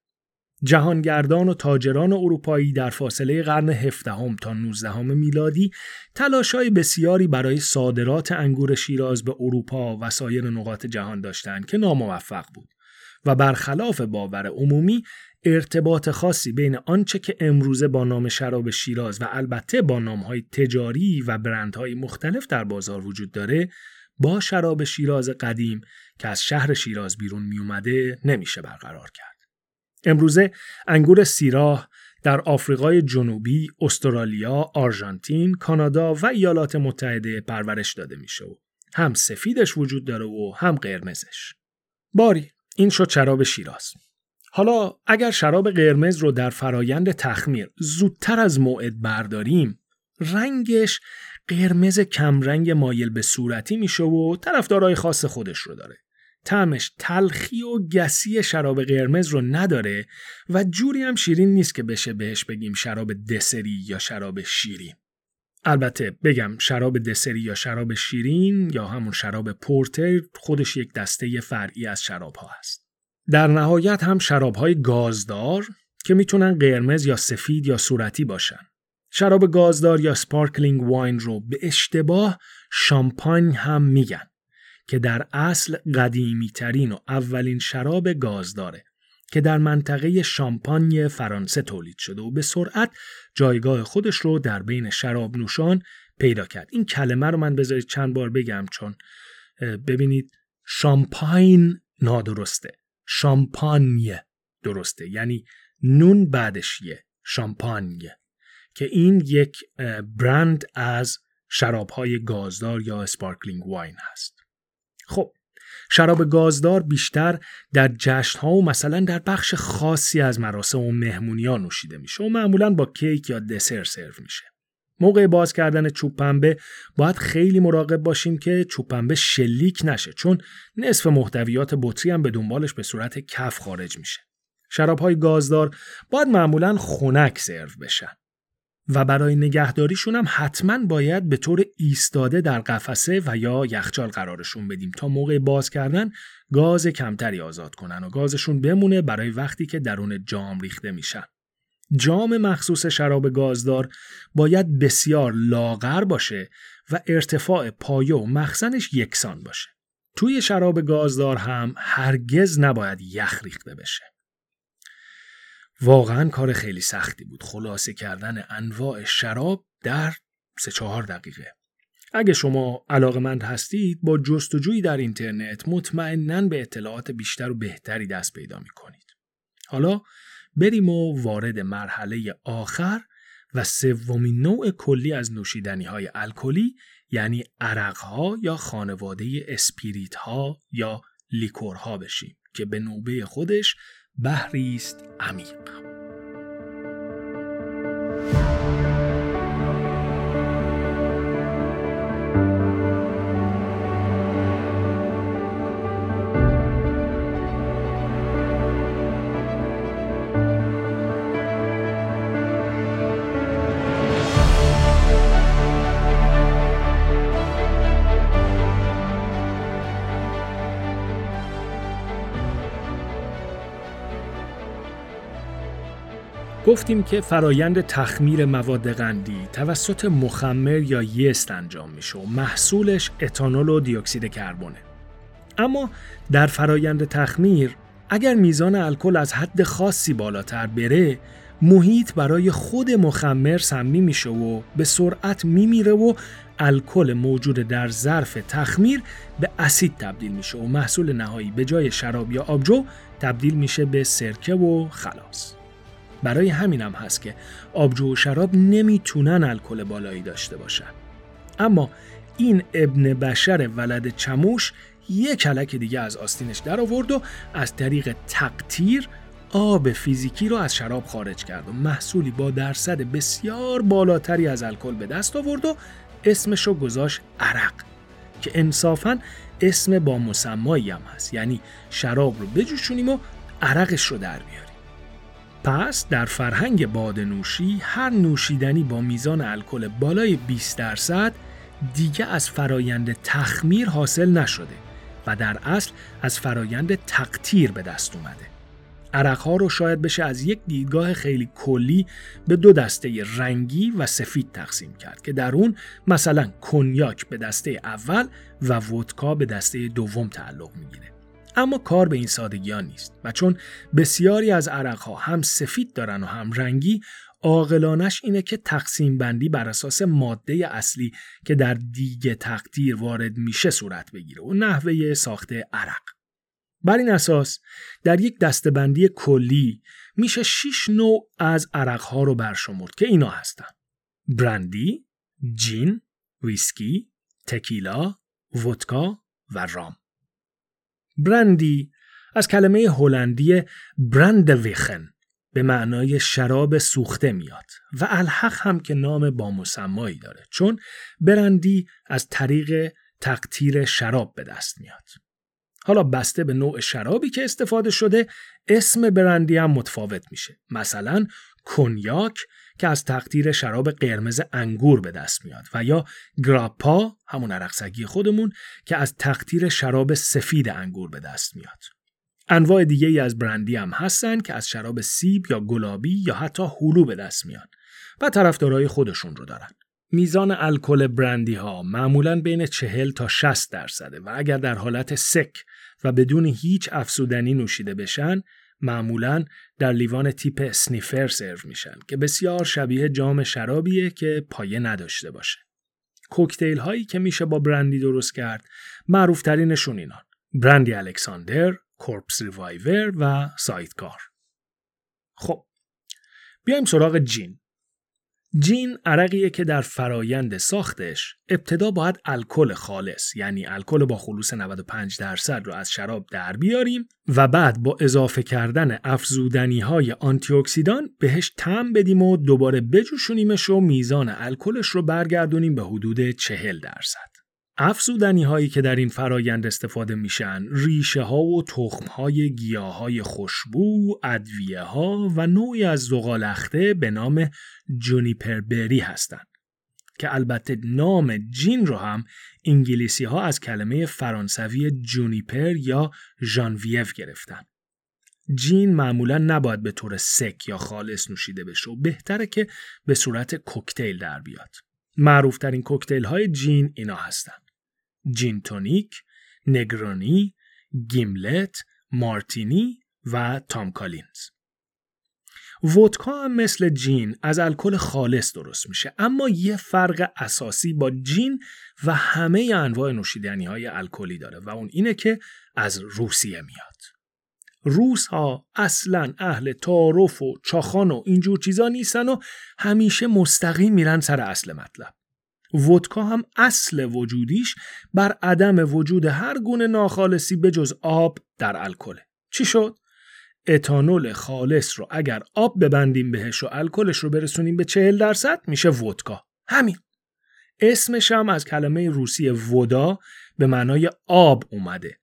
جهانگردان و تاجران اروپایی در فاصله قرن هفدهم تا 19 میلادی تلاشای بسیاری برای صادرات انگور شیراز به اروپا و سایر نقاط جهان داشتند که ناموفق بود و برخلاف باور عمومی ارتباط خاصی بین آنچه که امروزه با نام شراب شیراز و البته با نامهای تجاری و برندهای مختلف در بازار وجود داره با شراب شیراز قدیم که از شهر شیراز بیرون می اومده نمیشه برقرار کرد. امروزه انگور سیراه در آفریقای جنوبی، استرالیا، آرژانتین، کانادا و ایالات متحده پرورش داده میشه و هم سفیدش وجود داره و هم قرمزش. باری این شد شراب شیراز. حالا اگر شراب قرمز رو در فرایند تخمیر زودتر از موعد برداریم رنگش قرمز کمرنگ مایل به صورتی میشه و طرفدارای خاص خودش رو داره. طعمش تلخی و گسی شراب قرمز رو نداره و جوری هم شیرین نیست که بشه بهش بگیم شراب دسری یا شراب شیرین. البته بگم شراب دسری یا شراب شیرین یا همون شراب پورتر خودش یک دسته فرعی از شراب ها هست. در نهایت هم شراب های گازدار که می‌تونن قرمز یا سفید یا صورتی باشن. شراب گازدار یا سپارکلینگ واین رو به اشتباه شامپاین هم میگن. که در اصل قدیمی ترین و اولین شراب گاز داره که در منطقه شامپانی فرانسه تولید شده و به سرعت جایگاه خودش رو در بین شراب نوشان پیدا کرد. این کلمه رو من بذارید چند بار بگم چون ببینید شامپاین نادرسته. شامپانیه درسته. یعنی نون بعدش یه شامپانیه که این یک برند از شرابهای گازدار یا سپارکلینگ واین هست. خب شراب گازدار بیشتر در جشن ها و مثلا در بخش خاصی از مراسم و مهمونی ها نوشیده میشه و معمولا با کیک یا دسر سرو میشه. موقع باز کردن چوب پنبه باید خیلی مراقب باشیم که چوب پنبه شلیک نشه چون نصف محتویات بطری هم به دنبالش به صورت کف خارج میشه. شراب های گازدار باید معمولا خنک سرو بشن. و برای نگهداریشون هم حتما باید به طور ایستاده در قفسه و یا یخچال قرارشون بدیم تا موقع باز کردن گاز کمتری آزاد کنن و گازشون بمونه برای وقتی که درون جام ریخته میشن. جام مخصوص شراب گازدار باید بسیار لاغر باشه و ارتفاع پایه و مخزنش یکسان باشه. توی شراب گازدار هم هرگز نباید یخ ریخته بشه. واقعا کار خیلی سختی بود خلاصه کردن انواع شراب در سه چهار دقیقه اگه شما علاقمند هستید با جستجویی در اینترنت مطمئنا به اطلاعات بیشتر و بهتری دست پیدا می کنید. حالا بریم و وارد مرحله آخر و سومین نوع کلی از نوشیدنی های الکلی یعنی عرق ها یا خانواده اسپیریت ها یا لیکور ها بشیم که به نوبه خودش بحری است عمیق. گفتیم که فرایند تخمیر مواد قندی توسط مخمر یا یست انجام میشه و محصولش اتانول و دیوکسید کربونه. اما در فرایند تخمیر اگر میزان الکل از حد خاصی بالاتر بره محیط برای خود مخمر سمی میشه و به سرعت میمیره و الکل موجود در ظرف تخمیر به اسید تبدیل میشه و محصول نهایی به جای شراب یا آبجو تبدیل میشه به سرکه و خلاص. برای همینم هست که آبجو و شراب نمی‌تونن الکل بالایی داشته باشن. اما این ابن بشر ولد چموش یک کلک دیگه از آستینش در آورد و از طریق تقطیر آب فیزیکی رو از شراب خارج کرد و محصولی با درصد بسیار بالاتری از الکل به دست آورد و اسمش رو گذاشت عرق که انصافا اسم با مسمایی هم هست یعنی شراب رو بجوشونیم و عرقش رو در بیاریم پس در فرهنگ بادنوشی هر نوشیدنی با میزان الکل بالای 20 درصد دیگه از فرایند تخمیر حاصل نشده و در اصل از فرایند تقطیر به دست اومده. عرقها رو شاید بشه از یک دیدگاه خیلی کلی به دو دسته رنگی و سفید تقسیم کرد که در اون مثلا کنیاک به دسته اول و ودکا به دسته دوم تعلق می‌گیره. اما کار به این سادگی ها نیست و چون بسیاری از عرقها هم سفید دارن و هم رنگی عاقلانش اینه که تقسیم بندی بر اساس ماده اصلی که در دیگه تقدیر وارد میشه صورت بگیره و نحوه ساخته عرق. بر این اساس در یک دستبندی کلی میشه 6 نوع از عرقها رو برشمرد که اینا هستن. برندی، جین، ویسکی، تکیلا، ودکا و رام. برندی از کلمه هلندی برند ویخن به معنای شراب سوخته میاد و الحق هم که نام با مسمایی داره چون برندی از طریق تقطیر شراب به دست میاد. حالا بسته به نوع شرابی که استفاده شده اسم برندی هم متفاوت میشه. مثلا کنیاک که از تقطیر شراب قرمز انگور به دست میاد و یا گراپا همون عرقسگی خودمون که از تقطیر شراب سفید انگور به دست میاد. انواع دیگه ای از برندی هم هستن که از شراب سیب یا گلابی یا حتی هلو به دست میان و طرفدارای خودشون رو دارن. میزان الکل برندی ها معمولا بین 40 تا 60 درصده و اگر در حالت سک و بدون هیچ افسودنی نوشیده بشن معمولا در لیوان تیپ سنیفر سرو میشن که بسیار شبیه جام شرابیه که پایه نداشته باشه. کوکتیل هایی که میشه با برندی درست کرد معروف ترینشون اینان. برندی الکساندر، کورپس ریوایور و سایدکار. خب بیایم سراغ جین. جین عرقیه که در فرایند ساختش ابتدا باید الکل خالص یعنی الکل با خلوص 95 درصد رو از شراب در بیاریم و بعد با اضافه کردن افزودنی های آنتی اکسیدان بهش تم بدیم و دوباره بجوشونیمش و میزان الکلش رو برگردونیم به حدود 40 درصد. افزودنی هایی که در این فرایند استفاده میشن ریشه ها و تخم های گیاه های خوشبو، ادویه ها و نوعی از زغالخته به نام جونیپر بری هستند که البته نام جین رو هم انگلیسی ها از کلمه فرانسوی juniper یا ژانویو گرفتن. جین معمولا نباید به طور سک یا خالص نوشیده بشه و بهتره که به صورت کوکتیل در بیاد. معروفترین کوکتیل های جین اینا هستن. gin tonic، Negroni، gimlet، مارتینی و Tom Collins. ودکا هم مثل جین از الکل خالص درست میشه اما یه فرق اساسی با جین و همه انواع نوشیدنی های الکلی داره و اون اینه که از روسیه میاد. روس ها اصلا اهل تعارف و چاخان و اینجور چیزا نیستن و همیشه مستقیم میرن سر اصل مطلب. ودکا هم اصل وجودیش بر عدم وجود هر گونه ناخالصی به جز آب در الکله. چی شد؟ اتانول خالص رو اگر آب ببندیم بهش و الکلش رو برسونیم به چهل درصد میشه ودکا. همین. اسمش هم از کلمه روسی ودا به معنای آب اومده.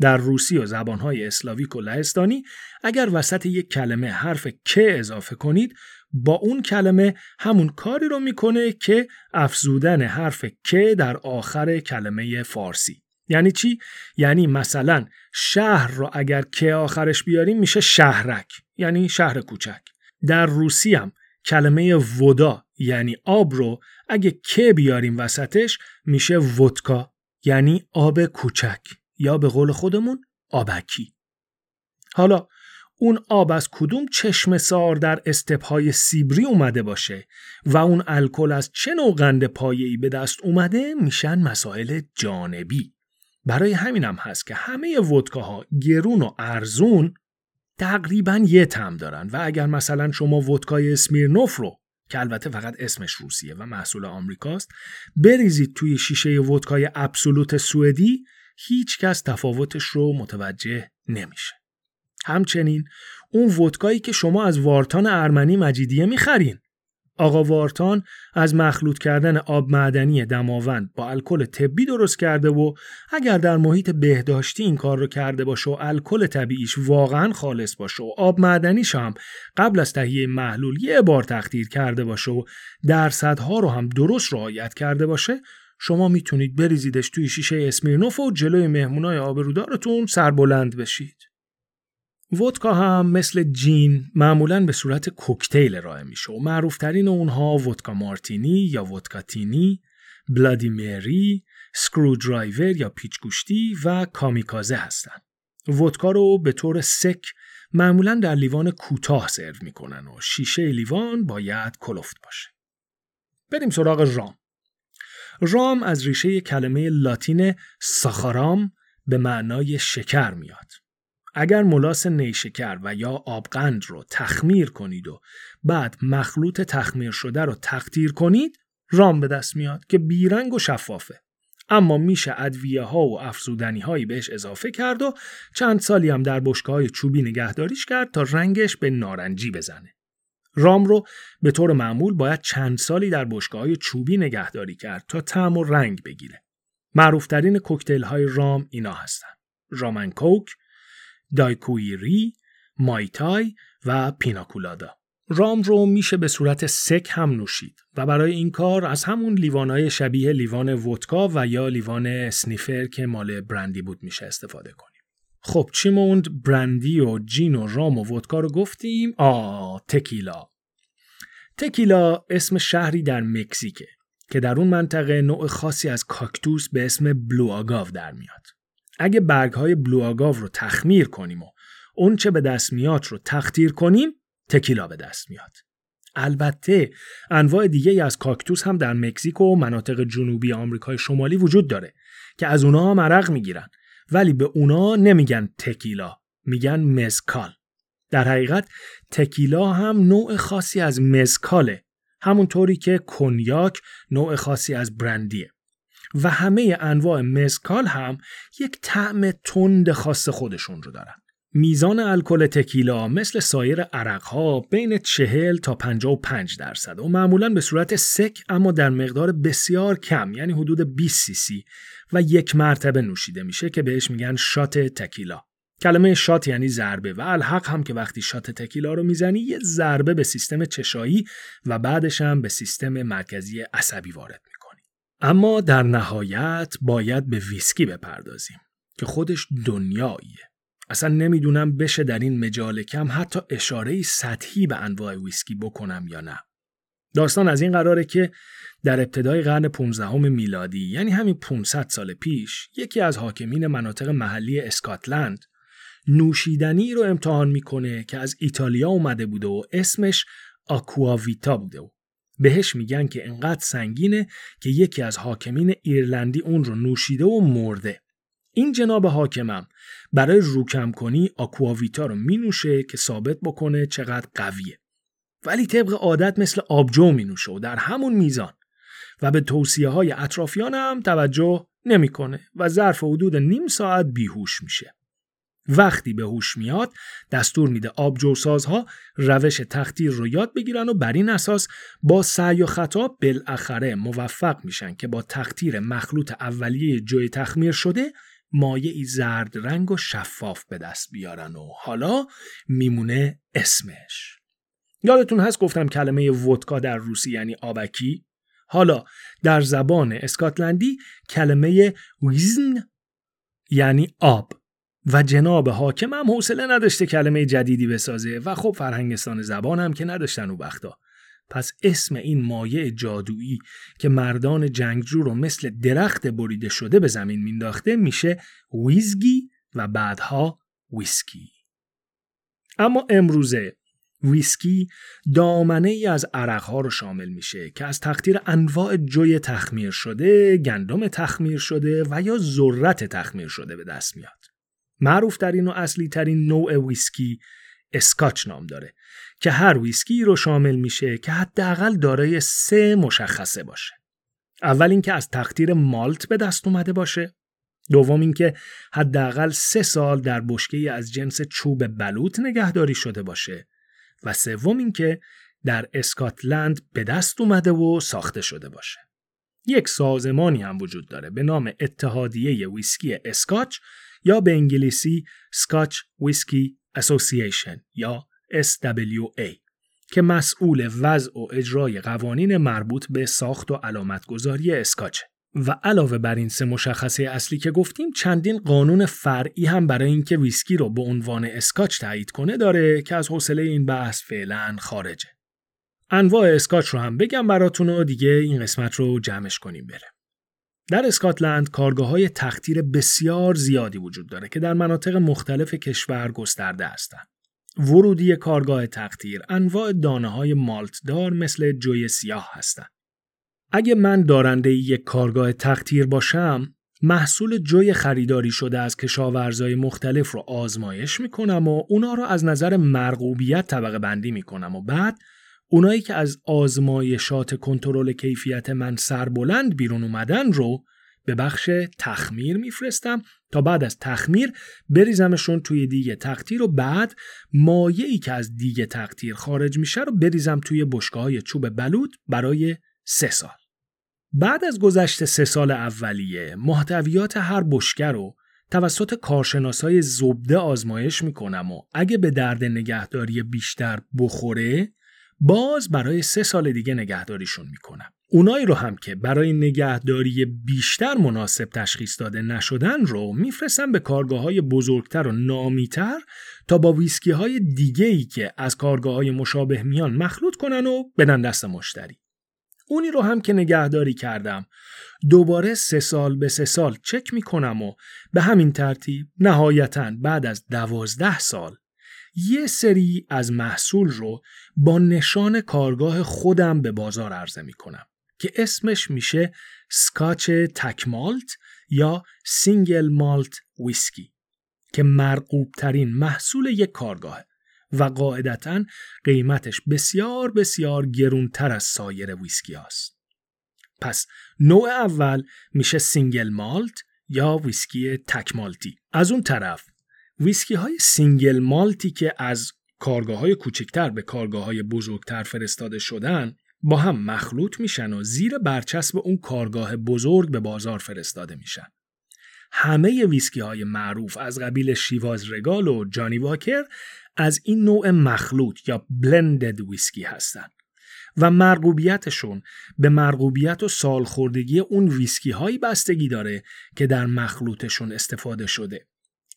در روسی و زبانهای اسلاویک و لهستانی اگر وسط یک کلمه حرف که اضافه کنید با اون کلمه همون کاری رو می‌کنه که افزودن حرف که در آخر کلمه فارسی. یعنی چی؟ یعنی مثلا شهر رو اگر که آخرش بیاریم میشه شهرک یعنی شهر کوچک. در روسی هم کلمه ودا یعنی آب رو اگه که بیاریم وسطش میشه ودکا یعنی آب کوچک یا به قول خودمون آبکی. حالا اون آب از کدوم چشم سار در استپهای سیبری اومده باشه و اون الکل از چه نوع قند پایه‌ای به دست اومده میشن مسائل جانبی. برای همینم هست که همه ودکاها گرون و ارزون تقریبا یه تم دارن و اگر مثلا شما ودکای اسمیرنوف رو که البته فقط اسمش روسیه و محصول آمریکاست بریزید توی شیشه ودکای ابسولوت سوئدی هیچ کس تفاوتش رو متوجه نمیشه. همچنین اون ودکایی که شما از وارتان ارمنی مجیدیه می‌خرین آقا وارتان از مخلوط کردن آب معدنی دماوند با الکل طبی درست کرده و اگر در محیط بهداشتی این کار رو کرده باشه و الکل طبیعیش واقعا خالص باشه و آب معدنیش هم قبل از تهیه محلول یه بار تخدیر کرده باشه و درصدها رو هم درست رعایت کرده باشه شما می‌تونید بریزیدش توی شیشه اسمیرنوف و جلوی مهمونای آبرودارتون سربلند بشید. ودکا هم مثل جین معمولا به صورت کوکتیل ارائه میشه و معروفترین اونها ودکا مارتینی یا ودکا تینی، Bloody Mary، screwdriver یا پیچ گوشتی و kamikaze هستند. ودکا رو به طور سک معمولا در لیوان کوتاه سرو می‌کنن و شیشه لیوان باید کلفت باشه. بریم سراغ رام. رام از ریشه کلمه لاتین saccharum به معنای شکر میاد. اگر ملاس نیشکر و یا آبقند رو تخمیر کنید و بعد مخلوط تخمیر شده رو تقطیر کنید رام به دست میاد که بیرنگ و شفافه. اما میشه ادویه ها و افزودنی هایی بهش اضافه کرد و چند سالی هم در بشکه های چوبی نگهداریش کرد تا رنگش به نارنجی بزنه. رام رو به طور معمول باید چند سالی در بشکه های چوبی نگهداری کرد تا طعم و رنگ بگیره. معروفترین کوکتل های رام اینا هستن. رامن کوک دایکویری، مایتای و پیناکولادا. رام رو میشه به صورت سک هم نوشید و برای این کار از همون لیوانهای شبیه لیوان ودکا و یا لیوان سنیفر که مال برندی بود میشه استفاده کنیم. خب چی موند برندی و جین و رام و ودکا رو گفتیم آ تکیلا تکیلا اسم شهری در مکزیکه که در اون منطقه نوع خاصی از کاکتوس به اسم بلو آگاو در میاد اگه برگ های بلو رو تخمیر کنیم و اون چه به دست میاد رو تختیر کنیم تکیلا به دست میاد. البته انواع دیگه از کاکتوس هم در مکزیک و مناطق جنوبی آمریکای شمالی وجود داره که از اونها هم عرق می‌گیرن. ولی به اونا نمیگن تکیلا میگن مزکال. در حقیقت تکیلا هم نوع خاصی از مزکاله. همونطوری که کنیاک نوع خاصی از برندیه. و همه انواع mezcal هم یک طعم تند خاص خودشون رو دارن. میزان الکل تکیلا مثل سایر عرقها بین 40 تا 55 درصد و معمولا به صورت سک اما در مقدار بسیار کم یعنی حدود 20 سی سی و یک مرتبه نوشیده میشه که بهش میگن shot تکیلا. کلمه shot یعنی ضربه و الحق هم که وقتی shot تکیلا رو می‌زنی یه ضربه به سیستم چشایی و بعدش هم به سیستم مرکزی عصبی وارد اما در نهایت باید به ویسکی بپردازیم که خودش دنیاییه. اصلا نمی‌دونم بشه در این مجال کم حتی اشاره سطحی به انواع ویسکی بکنم یا نه. داستان از این قراره که در ابتدای قرن 15 میلادی یعنی همین 500 سال پیش یکی از حاکمین مناطق محلی اسکاتلند نوشیدنی رو امتحان می‌کنه که از ایتالیا اومده بوده و اسمش آکواویتا بوده و بهش میگن که انقدر سنگینه که یکی از حاکمین ایرلندی اون رو نوشیده و مرده. این جناب حاکمم برای روکم کنی آکواویتا رو مینوشه که ثابت بکنه چقدر قویه. ولی طبق عادت مثل آبجو مینوشه و در همون میزان و به توصیه های اطرافیان هم توجه نمی‌کنه و ظرف حدود نیم ساعت بیهوش میشه. وقتی به هوش میاد دستور میده آبجوسازها روش تختیر رو یاد بگیرن و بر این اساس با سعی و خطا بالاخره موفق میشن که با تختیر مخلوط اولیه جوی تخمیر شده مایعی زرد رنگ و شفاف به دست بیارن و حالا میمونه اسمش. یادتون هست گفتم کلمه ودکا در روسی یعنی آبکی؟ حالا در زبان اسکاتلندی کلمه ویزن یعنی آب. و جناب حاکم هم حوصله نداشته کلمه جدیدی بسازه و خب فرهنگستان زبان هم که نداشتن او وقتا پس اسم این مایع جادویی که مردان جنگجو رو مثل درخت بریده شده به زمین مینداخته میشه ویزگی و بعدها ویسکی اما امروزه ویسکی دامنه ای از عرقها رو شامل میشه که از تقطیر انواع جوی تخمیر شده، گندم تخمیر شده و یا ذرت تخمیر شده به دست میاد. معروف ترین و اصلی ترین نوع ویسکی اسکاچ نام داره که هر ویسکی رو شامل میشه که حداقل دارای سه مشخصه باشه. اول اینکه از تقطیر مالت به دست اومده باشه دوم اینکه حداقل سه سال در بشکه از جنس چوب بلوط نگهداری شده باشه و سوم اینکه در اسکاتلند به دست اومده و ساخته شده باشه. یک سازمانی هم وجود داره به نام اتحادیه ویسکی اسکاچ یا به انگلیسی Scotch Whisky Association یا SWA که مسئول وضع و اجرای قوانین مربوط به ساخت و علامتگذاری اسکاچه. و علاوه بر این سه مشخصه اصلی که گفتیم چندین قانون فرعی هم برای اینکه ویسکی رو به عنوان اسکاچ تایید کنه داره که از حوصله این بحث فعلا خارجه. انواع اسکاچ رو هم بگم براتون و دیگه این قسمت رو جمعش کنیم بره. در اسکاتلند کارگاه های تختیر بسیار زیادی وجود داره که در مناطق مختلف کشور گسترده هستند. ورودی کارگاه تختیر انواع دانه های مالتدار مثل جوی سیاه هستند. اگه من دارنده یک کارگاه تختیر باشم محصول جوی خریداری شده از کشاورزای مختلف رو آزمایش می‌کنم و اونا رو از نظر مرغوبیت طبقه بندی می‌کنم و بعد اونایی که از آزمایشات کنترل کیفیت من سربلند بیرون اومدن رو به بخش تخمیر میفرستم تا بعد از تخمیر بریزمشون توی دیگه تختیر و بعد مایعی که از دیگه تختیر خارج میشه رو بریزم توی بشکه چوب بلود برای سه سال. بعد از گذشت سه سال اولیه محتویات هر بشکه رو توسط کارشناسای زبده آزمایش می‌کنم و اگه به درد نگهداری بیشتر بخوره باز برای سه سال دیگه نگهداریشون می‌کنم. اونایی رو هم که برای نگهداری بیشتر مناسب تشخیص داده نشدن رو میفرستم به کارگاه های بزرگتر و نامیتر تا با ویسکی های دیگه ای که از کارگاه های مشابه میان مخلوط کنن و بدن دست مشتری. اونی رو هم که نگهداری کردم دوباره سه سال به سه سال چک می‌کنم و به همین ترتیب نهایتا بعد از دوازده سال یه سری از محصول رو با نشان کارگاه خودم به بازار عرضه می‌کنم که اسمش میشه سکاچ تکمالت یا single malt whisky که مرغوب ترین محصول یک کارگاهه و قاعدتا قیمتش بسیار بسیار گرونتر از سایر ویسکی هاست. پس نوع اول میشه single malt یا ویسکی تک مالتی. از اون طرف ویسکی های single malt ی که از کارگاه های کوچکتر به کارگاه های بزرگتر فرستاده شدن با هم مخلوط میشن و زیر برچسب اون کارگاه بزرگ به بازار فرستاده میشن. همه ویسکی های معروف از قبیل Chivas Regal و Johnnie Walker از این نوع مخلوط یا blended whisky هستند و مرغوبیتشون به مرغوبیت و سالخوردگی اون ویسکی هایی بستگی داره که در مخلوطشون استفاده شده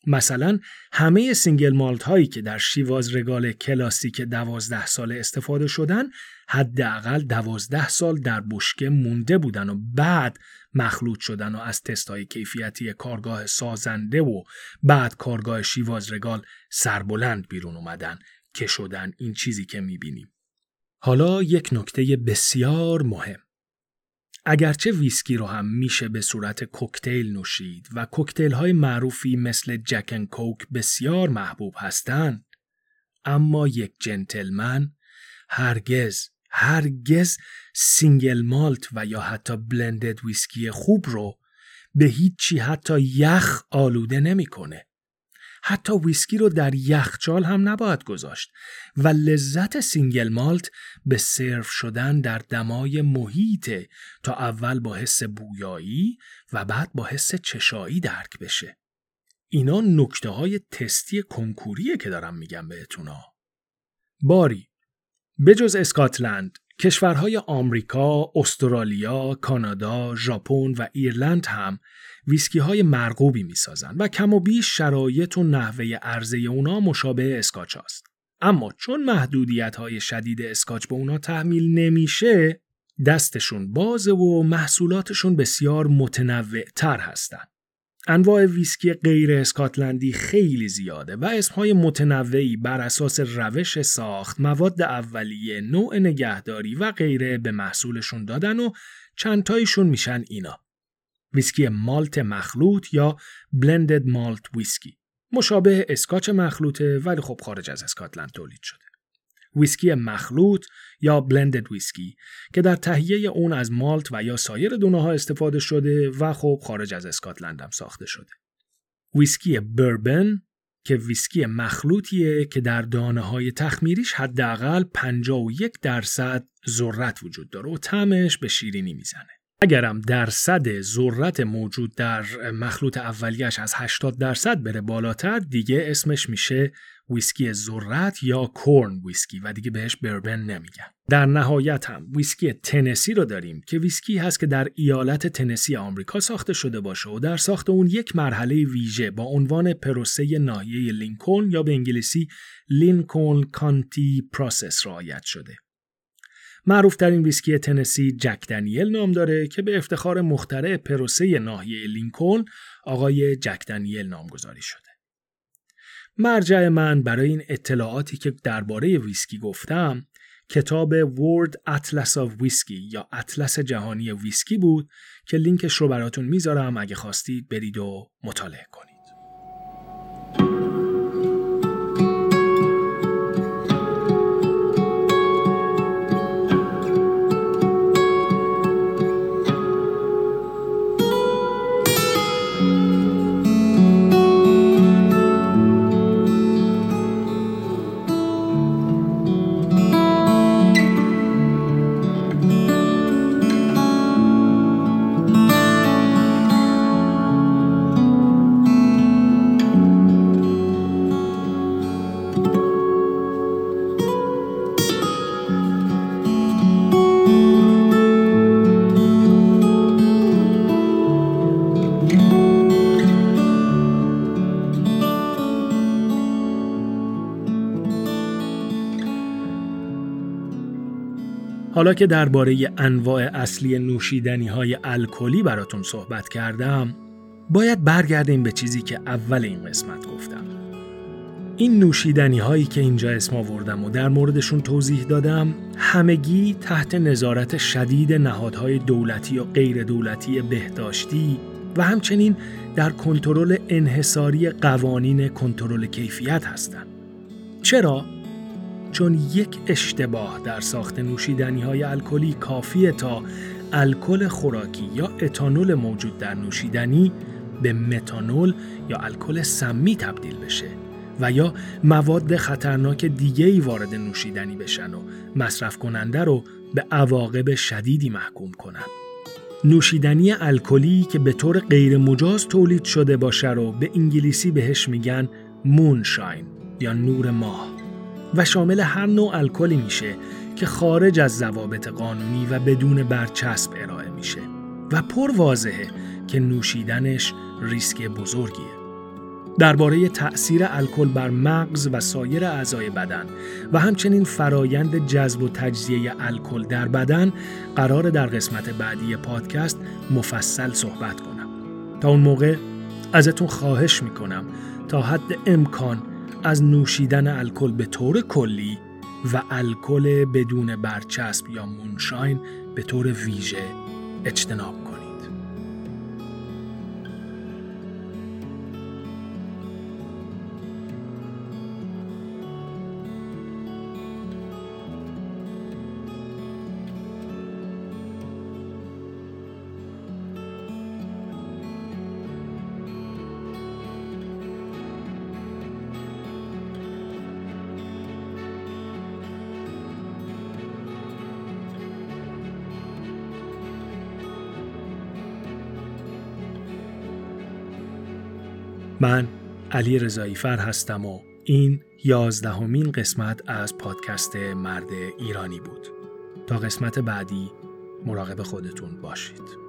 مثلا همه single malt هایی که در Chivas Regal کلاسیک دوازده ساله استفاده شدن حداقل دوازده سال در بشکه مونده بودن و بعد مخلوط شدن و از تست های کیفیتی کارگاه سازنده و بعد کارگاه شیواز رگال سربلند بیرون اومدن که شدن این چیزی که می‌بینیم. حالا یک نکته بسیار مهم. اگرچه ویسکی رو هم میشه به صورت کوکتیل نوشید و کوکتیل های معروفی مثل جکن کوک بسیار محبوب هستند اما یک جنتلمن هرگز هرگز single malt و یا حتی blended whisky خوب رو به هیچی حتی یخ آلوده نمی‌کنه. حتی ویسکی رو در یخچال هم نباید گذاشت و لذت single malt به سرو شدن در دمای محیط تا اول با حس بویایی و بعد با حس چشایی درک بشه. اینا نکته های تستی کنکوریه که دارم میگم بهتونا. باری بجز اسکاتلند کشورهای آمریکا، استرالیا، کانادا، ژاپن و ایرلند هم ویسکی های مرغوبی می سازن و کم و بیش شرایط و نحوه عرضه اونا مشابه اسکاچ هاست. اما چون محدودیت های شدید اسکاچ به اونا تحمیل نمیشه دستشون بازه و محصولاتشون بسیار متنوع تر هستن. انواع ویسکی غیر اسکاتلندی خیلی زیاده و اسمهای متنوعی بر اساس روش ساخت، مواد اولیه، نوع نگهداری و غیره به محصولشون دادن و چندتایشون میشن اینا. ویسکی مالت مخلوط یا blended malt whisky. مشابه اسکاچ مخلوطه ولی خب خارج از اسکاتلند تولید شده. ویسکی مخلوط یا blended whisky که در تهیه اون از مالت و یا سایر دونه ها استفاده شده و خب خارج از اسکاتلند هم ساخته شده. ویسکی بربن که ویسکی مخلوطیه که در دانه های تخمیریش حداقل 51 درصد ذرت وجود داره و طعمش به شیرینی می‌زنه. اگرم درصد ذرت موجود در مخلوط اولیش از 80 درصد بره بالاتر دیگه اسمش میشه ویسکی ذرت یا corn whiskey و دیگه بهش بربن نمیگن. در نهایت هم ویسکی تنسی رو داریم که ویسکی هست که در ایالت تنسی آمریکا ساخته شده باشه و در ساخت اون یک مرحله ویژه با عنوان پروسه ناحیه لینکلن یا به انگلیسی Lincoln County Process رعایت شده. معروف ترین ویسکی تنسی جک دنیل نام داره که به افتخار مخترع پروسه ناحیه لینکلن آقای جک دنیل نامگذاری شده. مرجع من برای این اطلاعاتی که درباره ویسکی گفتم کتاب World Atlas of Whiskey یا اطلس جهانی ویسکی بود که لینکش رو براتون می‌ذارم اگه خواستید برید و مطالعه کنید. حالا که درباره انواع اصلی نوشیدنی های الکلی براتون صحبت کردم باید برگردیم به چیزی که اول این قسمت گفتم این نوشیدنی هایی که اینجا اسم آوردم و در موردشون توضیح دادم همگی تحت نظارت شدید نهادهای دولتی و غیر دولتی بهداشتی و همچنین در کنترل انحصاری قوانین کنترل کیفیت هستند. چرا؟ چون یک اشتباه در ساخت نوشیدنی های الکلی کافیه تا الکل خوراکی یا اتانول موجود در نوشیدنی به متانول یا الکل سمی تبدیل بشه و یا مواد خطرناک دیگه ای وارد نوشیدنی بشن و مصرف کننده رو به عواقب شدیدی محکوم کنن. نوشیدنی الکلی که به طور غیر مجاز تولید شده باشه رو به انگلیسی بهش میگن مونشاین یا نور ماه. و شامل هر نوع الکلی میشه که خارج از ضوابط قانونی و بدون برچسب ارائه میشه و پر واضحه که نوشیدنش ریسک بزرگیه. درباره تأثیر الکل بر مغز و سایر اعضای بدن و همچنین فرایند جذب و تجزیه الکل در بدن قرار در قسمت بعدی پادکست مفصل صحبت کنم. تا اون موقع ازتون خواهش می‌کنم تا حد امکان از نوشیدن الکل به طور کلی و الکل بدون برچسب یا مونشاین به طور ویژه اجتناب من علی رضایی فر هستم و این یازدهمین قسمت از پادکست مرد ایرانی بود. تا قسمت بعدی مراقب خودتون باشید